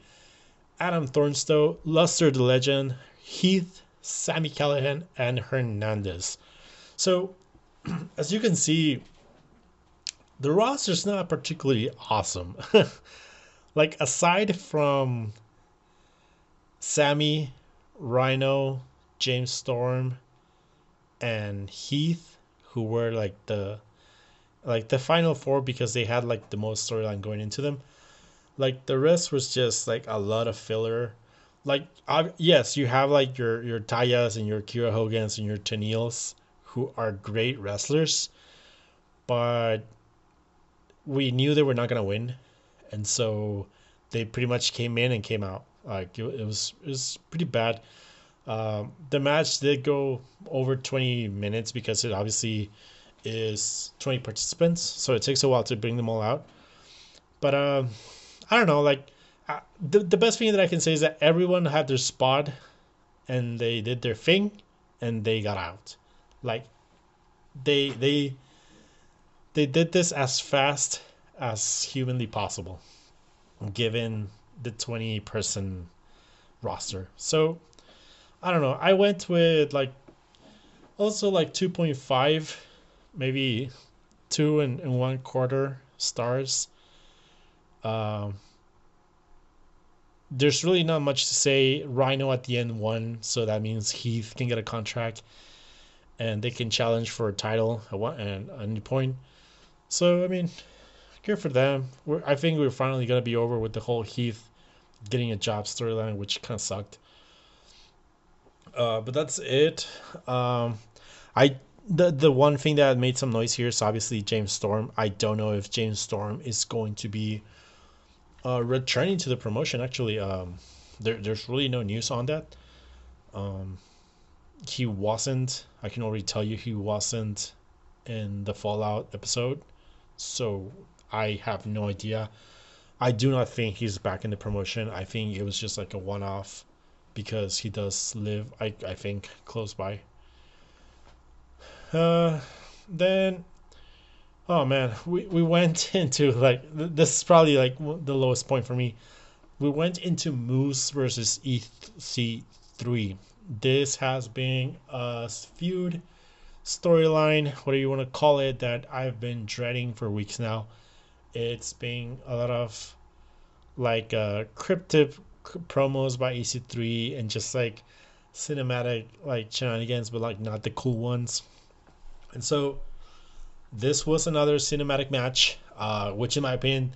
Adam Thornstowe, Luster the Legend, Heath, Sami Callihan, and Hernandez. So, <clears throat> as you can see, the roster's not particularly awesome. <laughs> like, aside from Sami, Rhino, James Storm, and Heath, who were like the like the final four because they had like the most storyline going into them. Like the rest was just like a lot of filler. Like uh, yes, you have like your your Tayas and your Kiera Hogans and your Tenilles who are great wrestlers, but we knew they were not gonna win, and so they pretty much came in and came out. Like it, it was it was pretty bad. Um, the match did go over 20 minutes because it obviously is 20 participants, so it takes a while to bring them all out. But uh, I don't know, like the the best thing that I can say is that everyone had their spot, and they did their thing, and they got out. Like they they they did this as fast as humanly possible, given the 20 person roster. So I don't know. I went with like also like 2.5 maybe two and, and one quarter stars. Um, there's really not much to say. Rhino at the end won, so that means Heath can get a contract, and they can challenge for a title and a new point. So I mean, good for them. We're, I think we're finally gonna be over with the whole Heath getting a job storyline, which kind of sucked. Uh, but that's it. Um, I the the one thing that made some noise here is obviously James Storm. I don't know if James Storm is going to be uh, returning to the promotion. Actually, um, there there's really no news on that. Um, he wasn't. I can already tell you he wasn't in the Fallout episode, so I have no idea. I do not think he's back in the promotion. I think it was just like a one off because he does live, I, I think, close by. Uh, then, oh man, we, we went <laughs> into like this is probably like the lowest point for me. We went into Moose versus EC3. This has been a feud storyline, whatever you want to call it, that I've been dreading for weeks now. It's been a lot of like uh, cryptic promos by EC3 and just like cinematic like shenanigans, but like not the cool ones. And so this was another cinematic match, uh, which in my opinion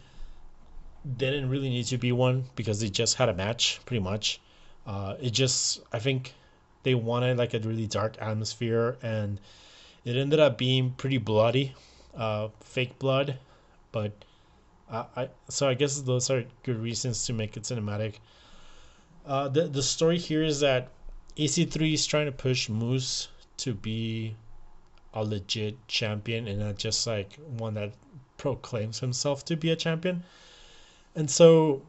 didn't really need to be one because they just had a match pretty much. Uh, it just I think they wanted like a really dark atmosphere and it ended up being pretty bloody, uh, fake blood, but uh, I so I guess those are good reasons to make it cinematic. Uh, the the story here is that EC3 is trying to push Moose to be a legit champion and not just like one that proclaims himself to be a champion. And so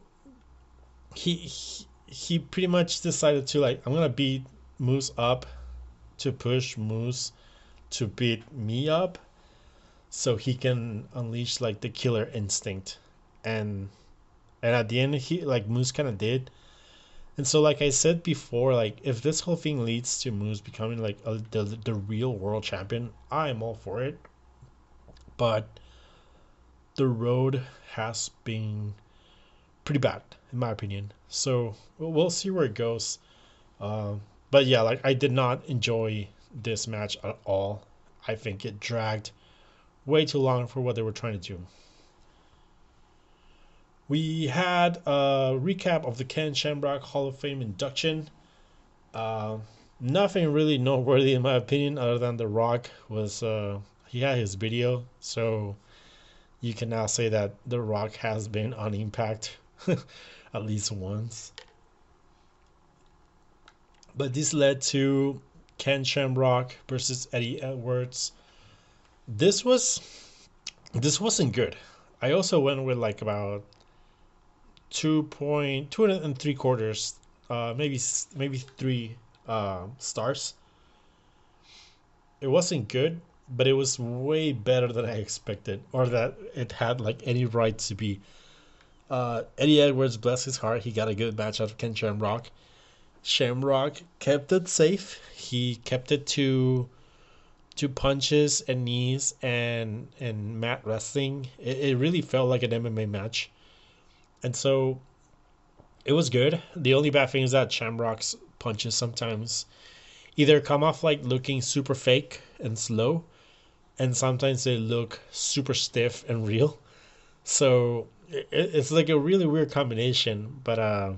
he he, he pretty much decided to like I'm gonna beat Moose up to push Moose to beat me up so he can unleash like the killer instinct and and at the end he like Moose kind of did and so, like I said before, like if this whole thing leads to Moose becoming like a, the the real world champion, I'm all for it. But the road has been pretty bad, in my opinion. So we'll see where it goes. Uh, but yeah, like I did not enjoy this match at all. I think it dragged way too long for what they were trying to do we had a recap of the Ken Shamrock Hall of Fame induction. Uh, nothing really noteworthy in my opinion, other than The Rock was uh, he had his video, so you can now say that The Rock has been on Impact <laughs> at least once. But this led to Ken Shamrock versus Eddie Edwards. this was this wasn't good. I also went with like about two point two and three quarters, uh, maybe maybe three uh, stars. It wasn't good, but it was way better than I expected, or that it had like any right to be. Uh, Eddie Edwards, bless his heart, he got a good match out of Ken Shamrock. Shamrock kept it safe. He kept it to to punches and knees and and mat wrestling. It, it really felt like an MMA match, and so it was good. The only bad thing is that Shamrock's punches sometimes either come off like looking super fake and slow, and sometimes they look super stiff and real. So it, it's like a really weird combination, but uh,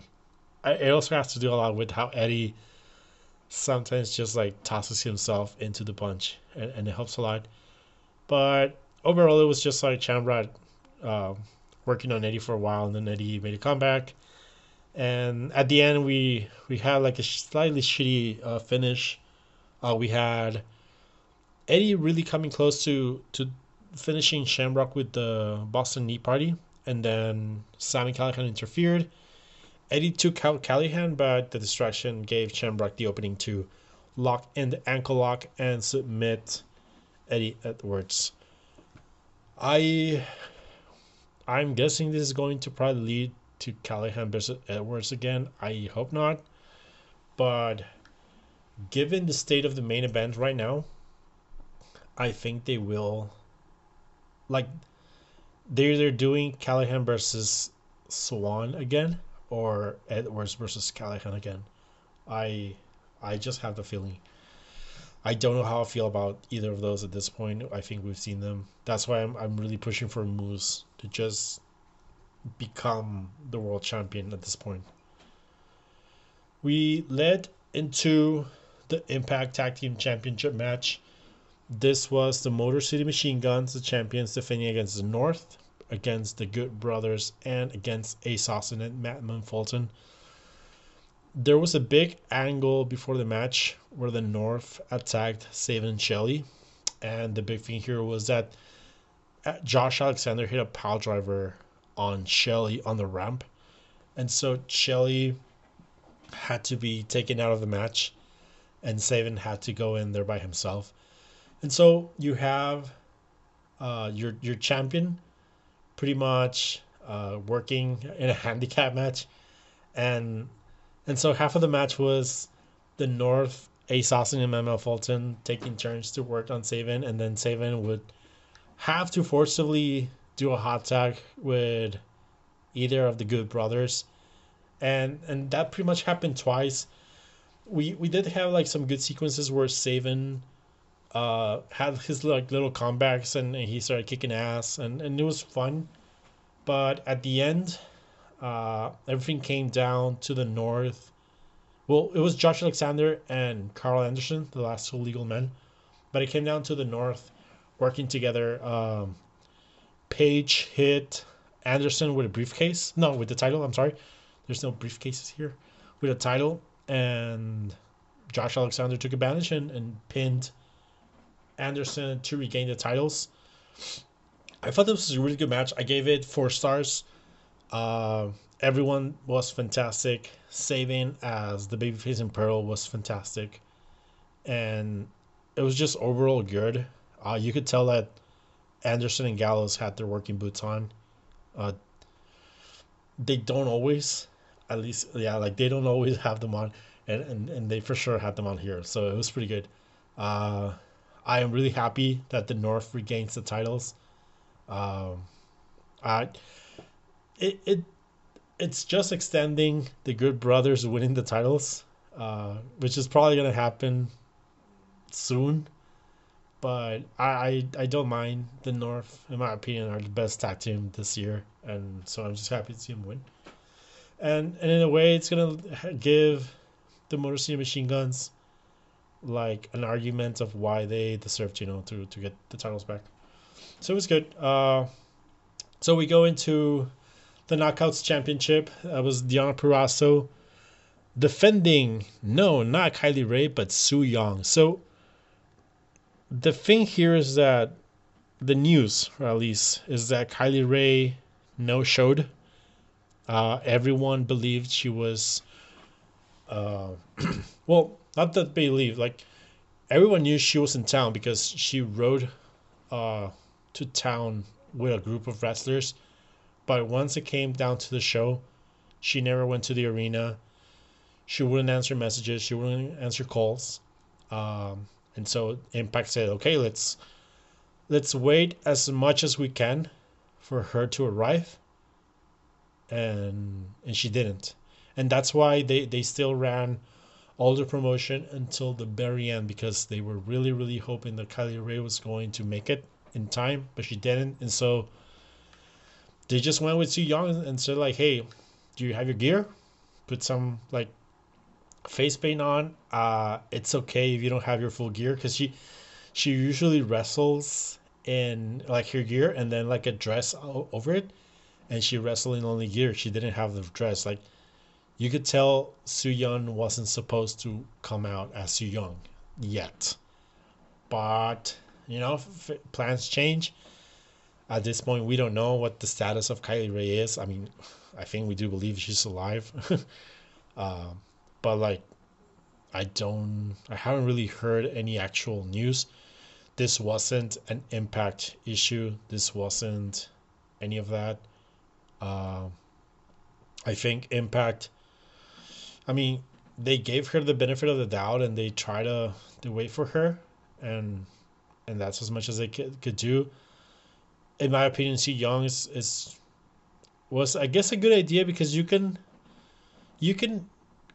it also has to do a lot with how Eddie sometimes just like tosses himself into the punch, and, and it helps a lot. But overall, it was just like Shamrock uh, working on Eddie for a while, and then Eddie made a comeback. And at the end, we we had like a slightly shitty uh, finish. Uh, we had Eddie really coming close to to finishing Shamrock with the Boston Knee Party, and then Sami Callihan interfered Eddie took out Callihan, but the distraction gave Shamrock the opening to lock in the ankle lock and submit Eddie Edwards. I I'm guessing this is going to probably lead to Callihan versus Edwards again. I hope not. But given the state of the main event right now, I think they will like they're they're doing Callihan versus Swann again or Edwards versus Callihan again. I I just have the feeling. I don't know how I feel about either of those at this point. I think we've seen them. That's why I'm I'm really pushing for Moose to just become the world champion at this point. We led into the Impact Tag Team Championship match. This was the Motor City Machine Guns, the champions, defending against the North against the Good Brothers and against Austin and Madman Fulton. There was a big angle before the match where the North attacked Sabin and Shelley. And the big thing here was that Josh Alexander hit a pile driver on Shelley on the ramp. And so Shelley had to be taken out of the match and Sabin had to go in there by himself. And so you have uh, your your champion pretty much uh, working in a <laughs> handicap match, and and so half of the match was the North Ace Austin and Madman Fulton taking turns to work on Sabin, and then Sabin would have to forcibly do a hot tag with either of the Good Brothers, and and that pretty much happened twice. We we did have like some good sequences where Sabin uh, had his like little comebacks and, and, he started kicking ass and, and it was fun. But at the end, uh, everything came down to the north. Well, it was Josh Alexander and Karl Anderson, the last two legal men, but it came down to the north working together. Um, Page hit Anderson with a briefcase. No, with the title. I'm sorry. There's no briefcases here. With a title, and Josh Alexander took advantage and, and pinned Anderson to regain the titles. I thought this was a really good match. I gave it four stars. Uh, everyone was fantastic. Sabin as the babyface and Pearl was fantastic, and it was just overall good. Uh, you could tell that Anderson and Gallows had their working boots on. Uh, they don't always, at least, yeah, like they don't always have them on, and, and, and they for sure had them on here. So it was pretty good. Uh, I am really happy that the North regains the titles. Um, I it it it's just extending the Good Brothers winning the titles, uh, which is probably gonna happen soon. But I, I I don't mind the North. In my opinion, are the best tag team this year, and so I'm just happy to see them win. And and in a way, it's gonna give the Motor City Machine Guns like an argument of why they deserved, you know, to to get the titles back. So it was good. Uh, so we go into the Knockouts Championship. That was Deonna Purrazzo defending no, not Kylie Rae, but Su Yung. So the thing here is that the news, at least, is that Kylie Rae no showed. Uh, everyone believed she was. Uh, <clears throat> well, not that believed. Like everyone knew she was in town because she rode uh, to town with a group of wrestlers. But once it came down to the show, she never went to the arena. She wouldn't answer messages. She wouldn't answer calls. Um, and so Impact said, "Okay, let's let's wait as much as we can for her to arrive." And and she didn't, and that's why they they still ran all the promotion until the very end because they were really really hoping that Kylie Rae was going to make it in time, but she didn't, and so they just went with Su Yung and said like, "Hey, do you have your gear? Put some like face paint on. Uh, it's okay if you don't have your full gear because she she usually wrestles in like her gear and then like a dress over it, and she wrestled in only gear. She didn't have the dress. Like you could tell Su Yung wasn't supposed to come out as Su Yung yet, but you know plans change. At this point, we don't know what the status of Kylie Rae is. I mean, I think we do believe she's alive. uh, <laughs> but like I don't I haven't really heard any actual news. This wasn't an impact issue. This wasn't any of that. Uh, I think impact I mean, they gave her the benefit of the doubt and they try to, to wait for her and and that's as much as they could, could do. In my opinion, Su Yung is, is was I guess a good idea because you can you can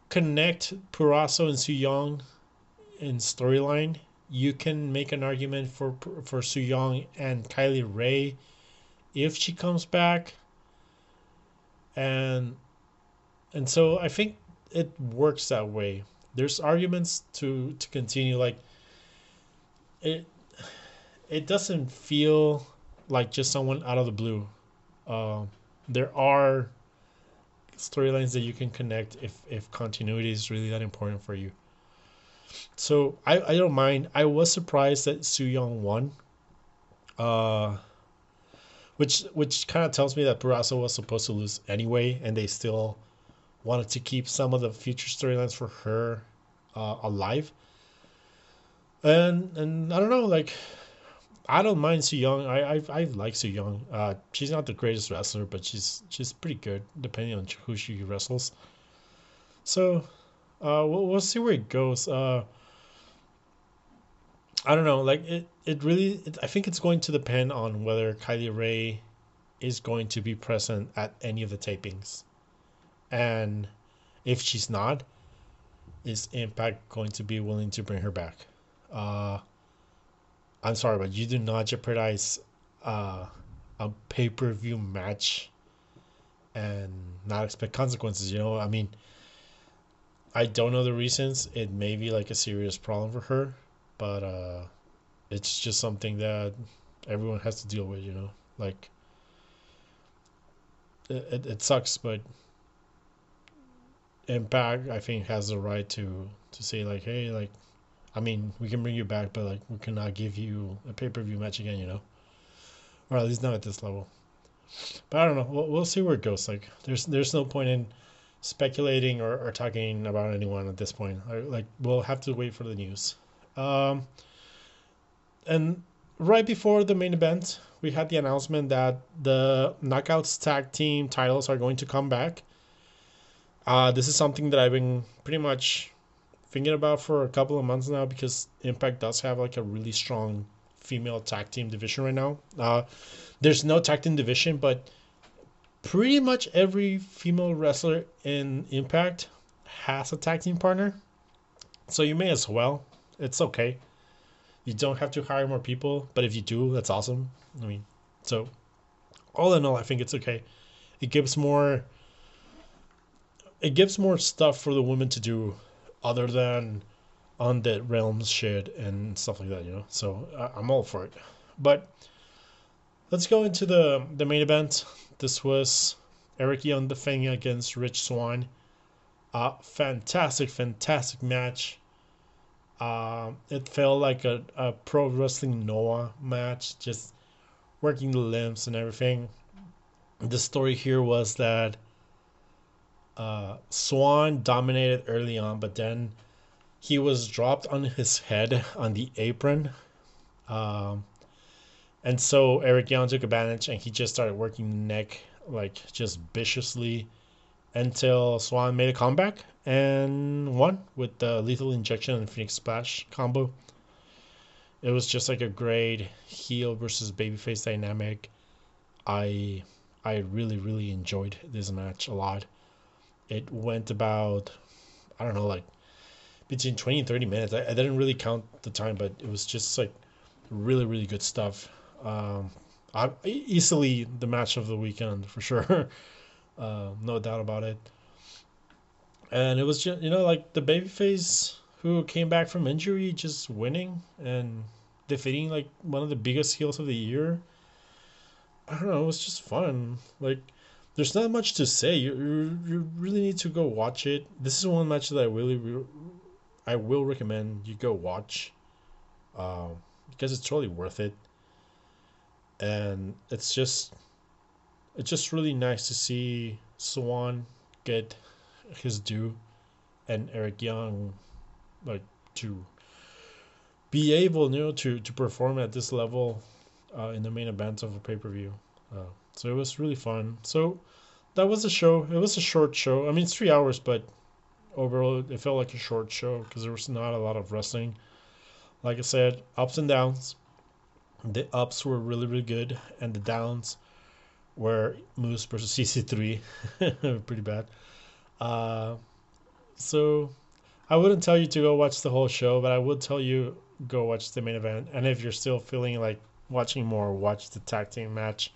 connect Purrazzo and Su Yung in storyline, you can make an argument for for Su Yung and Kylie Rae if she comes back. And and so I think it works that way. There's arguments to to continue like it it doesn't feel like just someone out of the blue. Uh, there are storylines that you can connect if if continuity is really that important for you. So I, I don't mind. I was surprised that Su Yung won. Uh which which kind of tells me that Purrazzo was supposed to lose anyway, and they still wanted to keep some of the future storylines for her uh, alive. And and I don't know, like I don't mind Su Yung. I I, I like Su Yung. Uh, she's not the greatest wrestler, but she's she's pretty good depending on who she wrestles. So, uh, we'll we'll see where it goes. Uh, I don't know. Like it, it really. It, I think it's going to depend on whether Kylie Rae is going to be present at any of the tapings, and if she's not, is Impact going to be willing to bring her back? Uh, I'm sorry, but you do not jeopardize uh, a pay per view match and not expect consequences. You know, I mean, I don't know the reasons. It may be like a serious problem for her, but uh, it's just something that everyone has to deal with. You know, like it, it, sucks, but Impact I think has the right to to say like, hey, like I mean, we can bring you back, but like we cannot give you a pay per view match again, you know, or at least not at this level. But I don't know. We'll, we'll see where it goes. Like, there's there's no point in speculating or, or talking about anyone at this point. Like, we'll have to wait for the news. Um, and right before the main event, we had the announcement that the Knockouts Tag Team titles are going to come back. Uh, this is something that I've been pretty much thinking about for a couple of months now because Impact does have like a really strong female tag team division right now. Uh, there's no tag team division, but pretty much every female wrestler in Impact has a tag team partner. So you may as well. It's okay. You don't have to hire more people, but if you do, that's awesome. I mean, so all in all, I think it's okay. It gives more. It gives more stuff for the women to do other than undead realms shit and stuff like that, you know. So I, I'm all for it. But let's go into the the main event. This was Eric Young defending against Rich Swann. Uh, fantastic, fantastic match. Uh, it felt like a, a pro wrestling Noah match. Just working the limbs and everything. The story here was that uh, Swann dominated early on, but then he was dropped on his head on the apron. Um, and so Eric Young took advantage and he just started working the neck like just viciously until Swann made a comeback and won with the lethal injection and Phoenix Splash combo. It was just like a great heel versus babyface dynamic. I I really really enjoyed this match a lot. It went about I don't know like between 20 and 30 minutes. I, I didn't really count the time, but it was just like really really good stuff. Um, I easily the match of the weekend for sure. uh, <laughs> no doubt about it. And it was just you know like the babyface who came back from injury just winning and defeating like one of the biggest heels of the year. I don't know, it was just fun. Like there's not much to say. You, you, you really need to go watch it. This is one match that I really, I will recommend you go watch, uh, because it's totally worth it. And it's just, it's just really nice to see Swann get his due, and Eric Young, like to be able, you know, to to perform at this level, uh, in the main event of a pay per view. Uh, so it was really fun. So that was a show. It was a short show. I mean, it's three hours, but overall, it felt like a short show because there was not a lot of wrestling. Like I said, ups and downs. The ups were really, really good, and the downs were Moose versus EC3. <laughs> Pretty bad. Uh, so I wouldn't tell you to go watch the whole show, but I would tell you go watch the main event. And if you're still feeling like watching more, watch the tag team match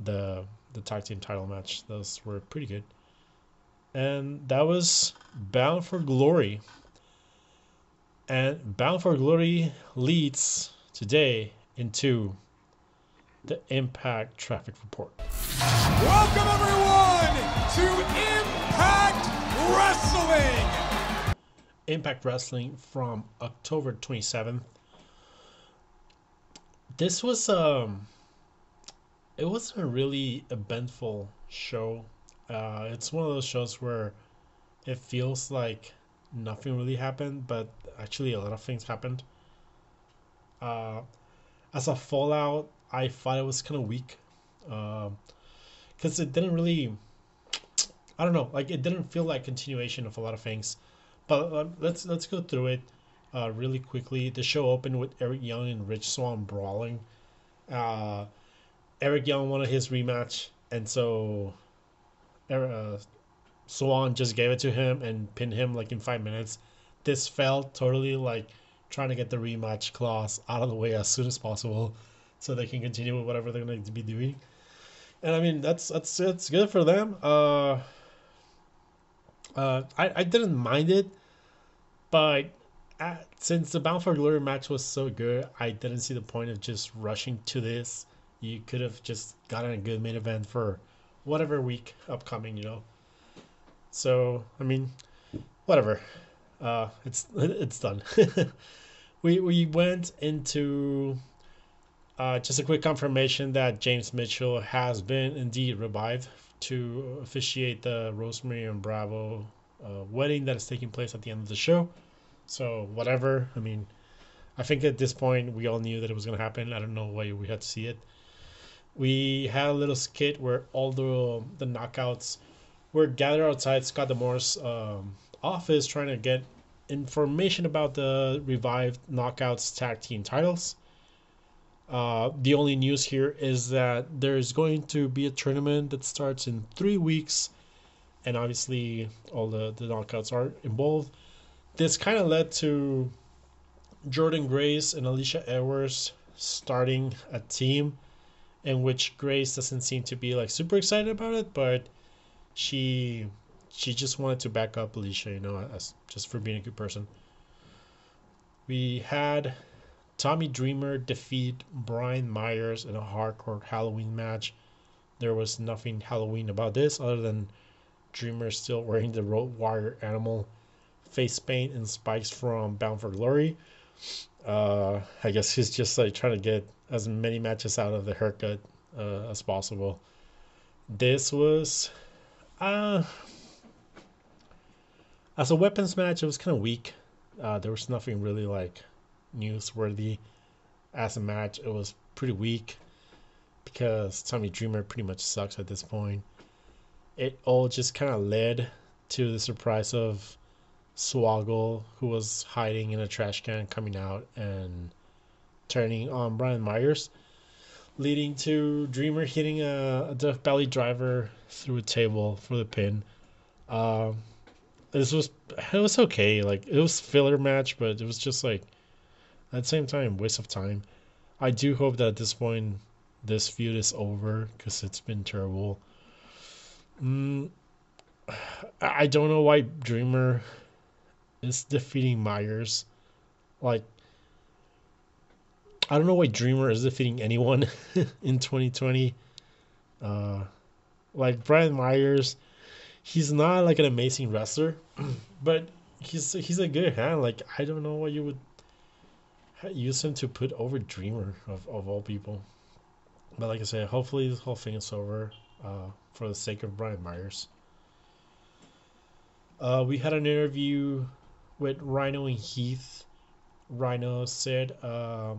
the the tag team title match. Those were pretty good. And that was Bound for Glory. And Bound for Glory leads today into the Impact Traffic Report. Welcome everyone to Impact Wrestling. Impact Wrestling from October 27th. This was um it wasn't a really eventful show. Uh, it's one of those shows where it feels like nothing really happened, but actually a lot of things happened. Uh, as a Fallout, I thought it was kind of weak, because um, it didn't really. I don't know, like it didn't feel like continuation of a lot of things. But uh, let's let's go through it uh, really quickly. The show opened with Eric Young and Rich Swann brawling. Uh, Eric Young wanted his rematch, and so uh, Swann just gave it to him and pinned him like in five minutes. This felt totally like trying to get the rematch clause out of the way as soon as possible, so they can continue with whatever they're going to be doing. And I mean that's that's that's good for them. Uh, uh, I I didn't mind it, but at, since the Bound for Glory match was so good, I didn't see the point of just rushing to this you could have just gotten a good main event for whatever week upcoming, you know. So I mean, whatever. Uh, it's <laughs> it's done. <laughs> we we went into uh, just a quick confirmation that James Mitchell has been indeed revived to officiate the Rosemary and Bravo uh, wedding that is taking place at the end of the show. So whatever. I mean, I think at this point we all knew that it was going to happen. I don't know why we had to see it we had a little skit where all the the knockouts were gathered outside Scott D'Amore's um, office trying to get information about the revived knockouts tag team titles. Uh, the only news here is that there's going to be a tournament that starts in three weeks, and obviously all the, the knockouts are involved. This kind of led to Jordynne Grace and Alisha Edwards starting a team in which Grace doesn't seem to be like super excited about it, but she she just wanted to back up Alisha, you know, as just for being a good person. We had Tommy Dreamer defeat Brian Myers in a hardcore Halloween match. There was nothing Halloween about this other than Dreamer still wearing the Road Warrior Animal face paint and spikes from Bound for Glory. Uh, I guess he's just like trying to get as many matches out of the haircut uh, as possible. This was, uh, as a weapons match, it was kind of weak. Uh, there was nothing really like newsworthy. As a match, it was pretty weak because Tommy Dreamer pretty much sucks at this point. It all just kind of led to the surprise of Swoggle, who was hiding in a trash can, coming out and turning on Brian Myers, leading to Dreamer hitting a, a Death driver through a table for the pin. Um, this was it was okay. Like it was filler match, but it was just like at the same time waste of time. I do hope that at this point this feud is over because it's been terrible. Mm, I don't know why Dreamer is defeating Myers. Like, I don't know why Dreamer is defeating anyone <laughs> in 2020. Uh, like Brian Myers, he's not like an amazing wrestler, <clears throat> but he's he's a good hand. Like I don't know why you would use him to put over Dreamer of, of all people. But like I said, hopefully this whole thing is over uh, for the sake of Brian Myers. Uh, we had an interview with Rhino and Heath. Rhino said uh,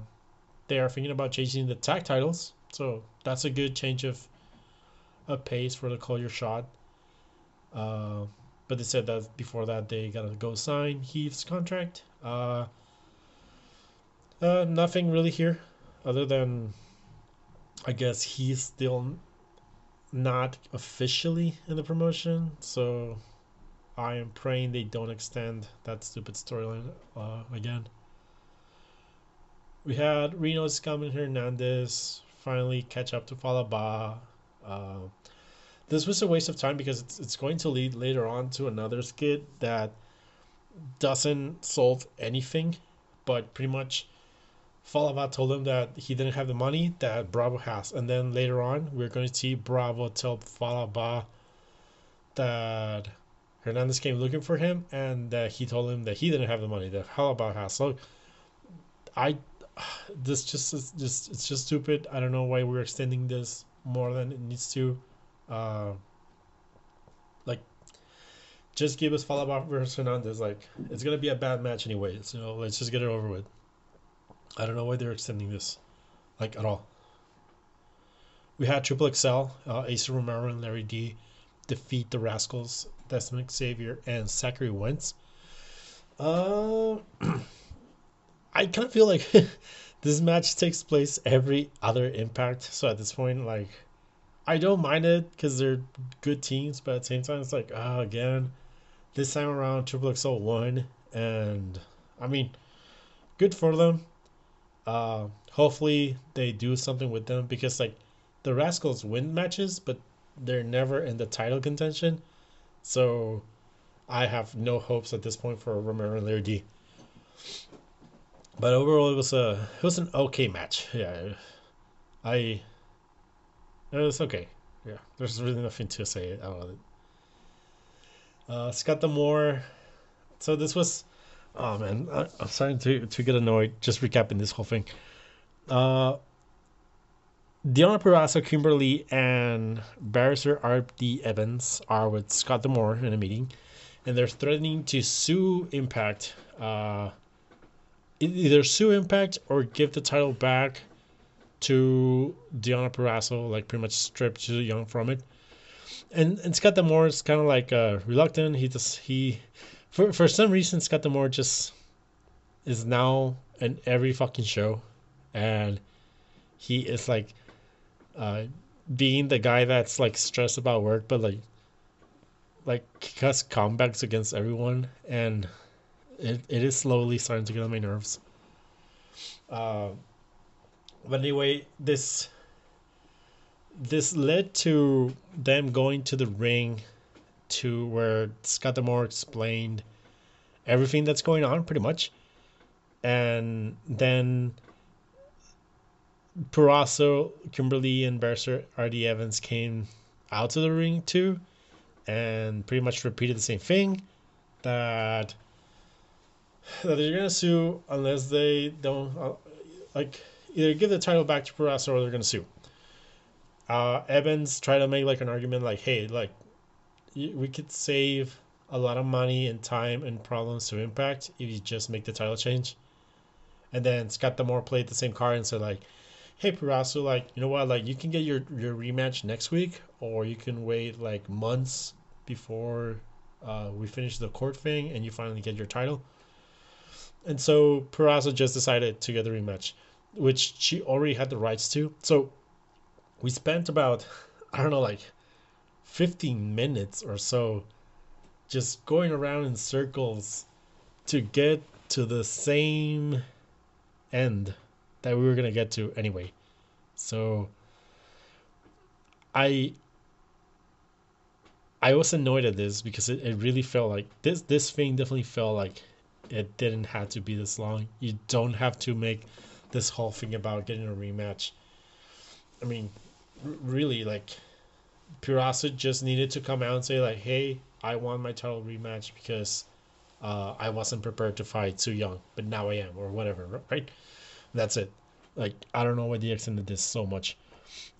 they are thinking about changing the tag titles, so that's a good change of a pace for the Call Your Shot. Uh, but they said that before that they gotta go sign Heath's contract. Uh, uh, nothing really here, other than I guess he's still not officially in the promotion, so I am praying they don't extend that stupid storyline uh, again. We had Reno Escamilla Hernandez finally catch up to Fallah Bahh. Uh, this was a waste of time because it's, it's going to lead later on to another skit that doesn't solve anything, but pretty much Fallah Bahh told him that he didn't have the money that Bravo has. And then later on, we're going to see Bravo tell Fallah Bahh that Hernandez came looking for him, and uh, he told him that he didn't have the money that Fallah Bahh has. So, I <sighs> this just is just it's just stupid. I don't know why we're extending this more than it needs to. Uh, like, just give us Fallah Bahh versus Hernandez. Like, it's gonna be a bad match anyway. So let's just get it over with. I don't know why they're extending this, like at all. We had Triple XL, uh, Acey Romero and Larry D defeat the Rascals Desmond Xavier, and Zachary Wentz. Uh, <clears throat> I kind of feel like <laughs> this match takes place every other Impact. So at this point, like, I don't mind it because they're good teams, but at the same time, it's like, uh, again, this time around, Triple XL won, and I mean, good for them. Uh, hopefully they do something with them because like the Rascals win matches, but they're never in the title contention. So I have no hopes at this point for Romero and Larry But overall, it was a it was an okay match. Yeah, I it was okay. Yeah, there's really nothing to say about it. Uh, Scott D'Amore. So this was, oh man, I, am starting to to get annoyed just recapping this whole thing. Uh, Deonna Purrazzo, Kimberly, and Barrister R.D. Evans are with Scott D'Amore in a meeting, and they're threatening to sue Impact. Uh, either sue Impact or give the title back to Deonna Purrazzo, like pretty much strip Su Yung from it. And and Scott D'Amore is kind of like uh, reluctant. He just he, for for some reason, Scott D'Amore just is now in every fucking show, and he is like uh, being the guy that's like stressed about work, but like like has comebacks against everyone, and it, it is slowly starting to get on my nerves. Uh, but anyway, this this led to them going to the ring to where Scott D'Amore explained everything that's going on pretty much. And then Purrazzo, Kimberly, and Barrister R.D. Evans came out to the ring too, and pretty much repeated the same thing that that they're gonna sue unless they don't uh, like either give the title back to Purrazzo or they're gonna sue. Uh, Evans tried to make like an argument like, hey, like we could save a lot of money and time and problems to Impact if you just make the title change. And then Scott D'Amore played the same card and said like, hey Purrazzo, like you know what, like you can get your your rematch next week, or you can wait like months before uh, we finish the court thing and you finally get your title. And so Purrazzo just decided to get the rematch, which she already had the rights to. So we spent about <laughs> I don't know like 15 minutes or so just going around in circles to get to the same end that we were going to get to anyway. So I I was annoyed at this because it, it really felt like this this thing definitely felt like it didn't have to be this long. You don't have to make this whole thing about getting a rematch. I mean, r- really, like Purrazzo just needed to come out and say like, "Hey, I won my title rematch because uh, I wasn't prepared to fight Su Yung, but now I am, or whatever." Right? That's it. Like I don't know why they extended this so much.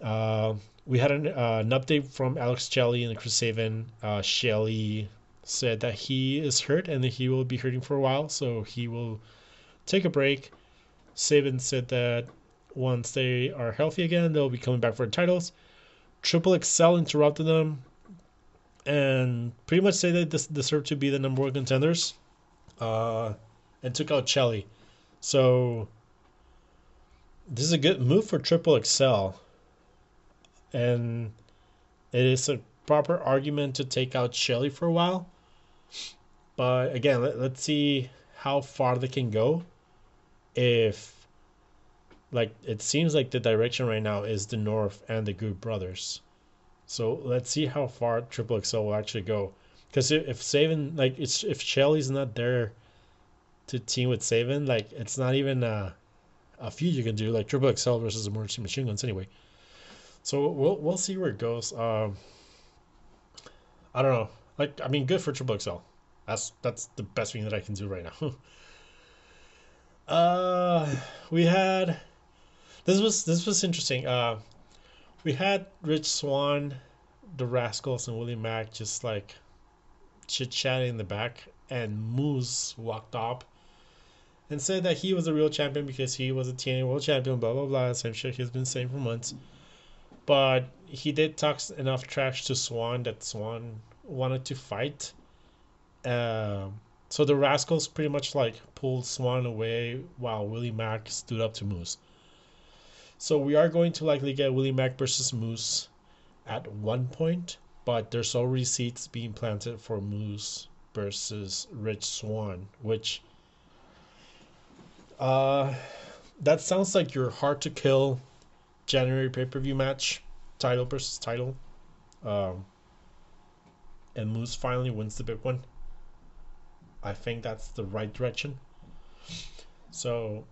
Uh, we had an, uh, an update from Alex Shelley and Chris Sabin. Uh, Shelley said that he is hurt and that he will be hurting for a while, so he will take a break. Sabin said that once they are healthy again, they'll be coming back for titles. Triple XL interrupted them and pretty much said they deserve to be the number one contenders uh, and took out Shelley. So this is a good move for Triple XL and it is a proper argument to take out Shelley for a while. But again, let, let's see how far they can go. If, like, it seems like the direction right now is the North and the Good Brothers. So let's see how far Triple XL will actually go. Because if, if like, it's if Shelley's not there to team with Sabin, like, it's not even a, a feud you can do, like Triple XL versus Emergency Machine Guns anyway. So we'll we'll see where it goes. Um, I don't know. Like I mean, good for Triple XL. That's that's the best thing that I can do right now. <laughs> uh, we had this was this was interesting. Uh, we had Rich Swann, the Rascals, and Willie Mack just like chit chatting in the back, and Moose walked up and said that he was a real champion because he was a TNA World Champion. Blah blah blah. Same shit he's been saying for months but he did talk enough trash to Swann that Swann wanted to fight. Uh, so the Rascals pretty much like pulled Swann away while Willie Mack stood up to Moose. So we are going to likely get Willie Mack versus Moose at one point, but there's already seats being planted for Moose versus Rich Swann, which uh that sounds like you're hard to kill January pay per view match, title versus title. Um, and Moose finally wins the big one. I think that's the right direction. So,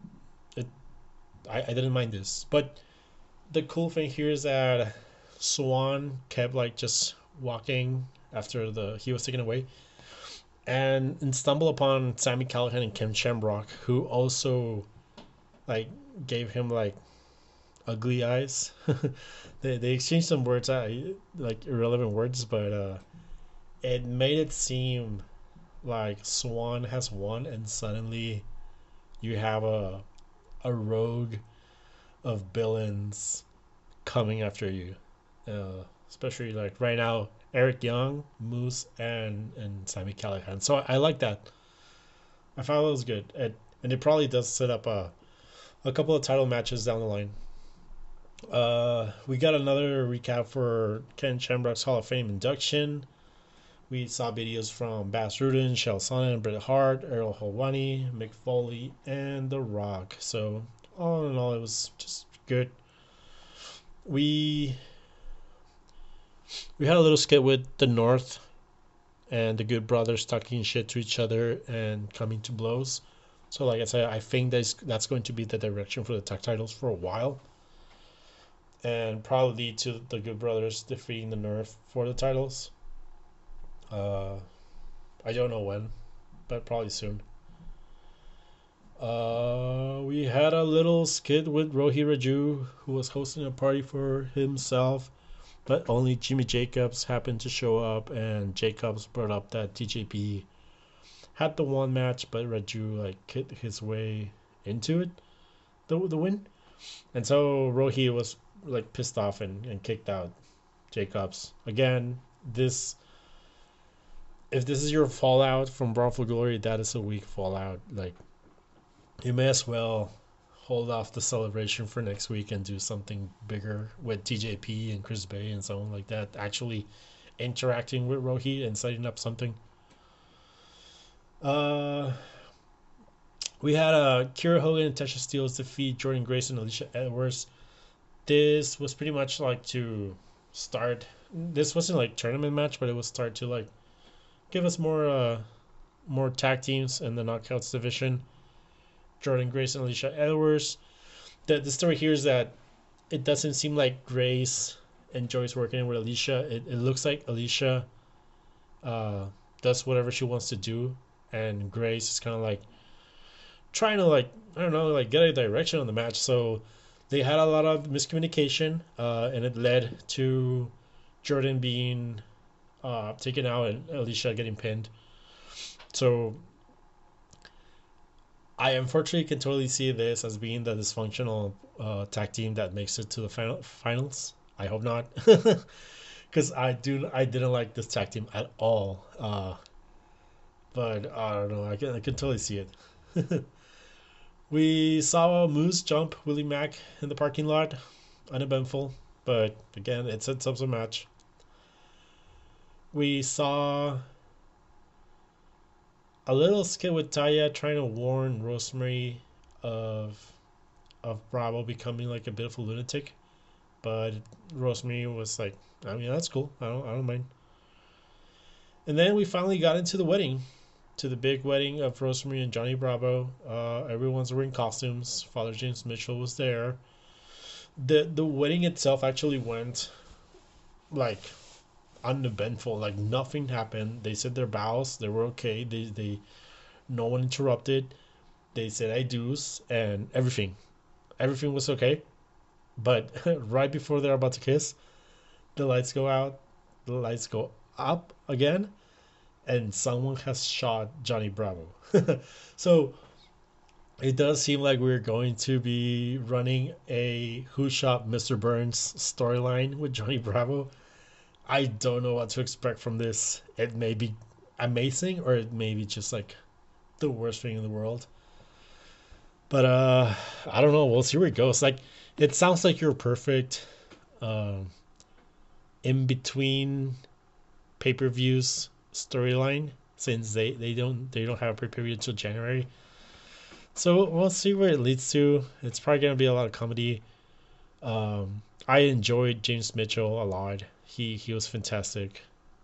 it, I, I didn't mind this, but the cool thing here is that Swann kept like just walking after the he was taken away, and, and stumbled upon Sami Callihan and Ken Shamrock, who also like gave him like ugly eyes. <laughs> they they exchanged some words, uh, like irrelevant words, but uh, it made it seem like Swann has won, and suddenly you have a a rogue of villains coming after you. Uh, especially like right now, Eric Young, Moose, and and Sami Callihan. So I, I like that. I found it was good, it, and it probably does set up a a couple of title matches down the line. Uh, we got another recap for Ken Shamrock's Hall of Fame induction. We saw videos from Bas Rutten, Chael Sonnen, Bret Hart, Ariel Helwani, Mick Foley, and The Rock. So, all in all, it was just good. We we had a little skit with the North and the Good Brothers talking shit to each other and coming to blows. So, like I said, I think that's that's going to be the direction for the tag titles for a while and probably to the Good Brothers defeating the North for the titles. Uh, I don't know when, but probably soon. Uh, we had a little skit with Rohit Raju, who was hosting a party for himself, but only Jimmy Jacobs happened to show up, and Jacobs brought up that TJP had the one match, but Raju like kicked his way into it, the the win, and so Rohit was like pissed off and, and kicked out Jacobs again. This if this is your fallout from Brawl for Glory, that is a weak fallout. Like you may as well hold off the celebration for next week and do something bigger with TJP and Chris Bey and someone like that actually interacting with Rohit and setting up something. Uh, we had uh, Kiera Hogan and Tasha Steelz defeat Jordynne Grace and Alisha Edwards. This was pretty much like to start. This wasn't like tournament match, but it was start to like give us more uh more tag teams in the knockouts division. Jordynne Grace and Alisha Edwards. The the story here is that it doesn't seem like Grace enjoys working with Alisha. It, it looks like Alisha uh, does whatever she wants to do, and Grace is kind of like trying to like I don't know like get a direction on the match. So they had a lot of miscommunication, uh, and it led to Jordynne being uh, taken out and Alicia getting pinned. So I unfortunately can totally see this as being the dysfunctional uh, tag team that makes it to the final finals. I hope not, <laughs> because I do I didn't like this tag team at all. Uh, but I don't know. I can I can totally see it. <laughs> we saw Moose jump Willie Mack in the parking lot, uneventful. But again, it sets up a match. We saw a little skit with Taya trying to warn Rosemary of of Bravo becoming like a bit of a lunatic, but Rosemary was like, I mean that's cool. I don't I don't mind. And then we finally got into the wedding, to the big wedding of Rosemary and Johnny Bravo. Uh, everyone's wearing costumes. Father James Mitchell was there. the The wedding itself actually went like uneventful. Like nothing happened. They said their vows. They were okay. They they no one interrupted. They said I do's and everything. Everything was okay. But <laughs> right before they're about to kiss, the lights go out. The lights go up again, and someone has shot Johnny Bravo. <laughs> so it does seem like we're going to be running a Who Shot Mr. Burns storyline with Johnny Bravo I don't know what to expect from this. It may be amazing or it may be just like the worst thing in the world. But uh I don't know. We'll see where it goes. Like it sounds like you're perfect um in between pay-per-views storyline since they they don't they don't have a pay-per-view until January. So we'll see where it leads to. It's probably gonna be a lot of comedy. Um, I enjoyed James Mitchell a lot he he was fantastic.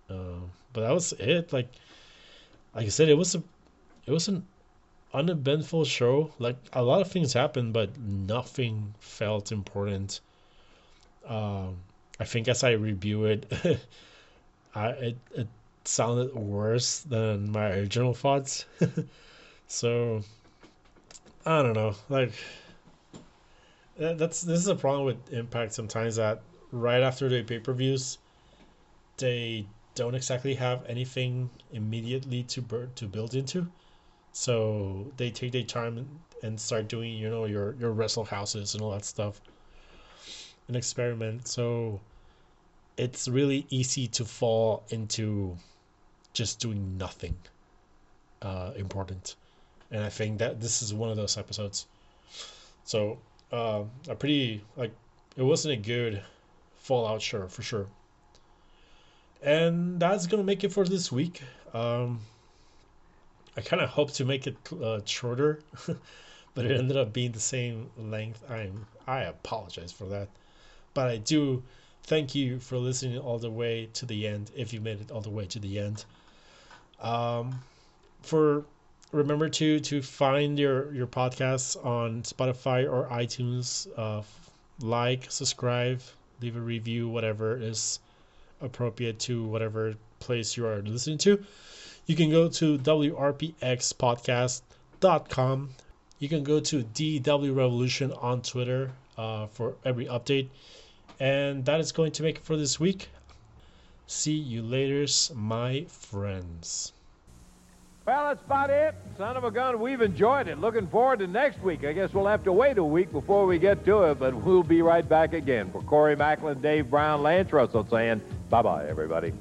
Um, but that was it. Like like I said, it was a it was an uneventful show. Like a lot of things happened, but nothing felt important. Um, I think as I review it, <laughs> I it, it sounded worse than my original thoughts. <laughs> so I don't know. Like that's this is a problem with Impact sometimes that right after the pay per views, they don't exactly have anything immediately to bur- to build into. So they take their time and start doing, you know, your your wrestle houses and all that stuff. An experiment. So it's really easy to fall into just doing nothing uh, important. And I think that this is one of those episodes. So uh, a pretty like it wasn't a good Fallout sure for sure. And that's gonna make it for this week. Um, I kind of hope to make it uh, shorter, <laughs> but it ended up being the same length. I'm I apologize for that, but I do thank you for listening all the way to the end. If you made it all the way to the end, um, for remember to to find your your podcasts on Spotify or iTunes. Uh, like, subscribe, leave a review, whatever is appropriate to whatever place you are listening to. You can go to WRPXpodcast.com. You can go to DW Revolution on Twitter uh, for every update. And that is going to make it for this week. See you later, my friends. Well, that's about it. Son of a gun, we've enjoyed it. Looking forward to next week. I guess we'll have to wait a week before we get to it, but we'll be right back again. For Corey Maclin, Dave Brown, Lance Russell saying bye-bye, everybody.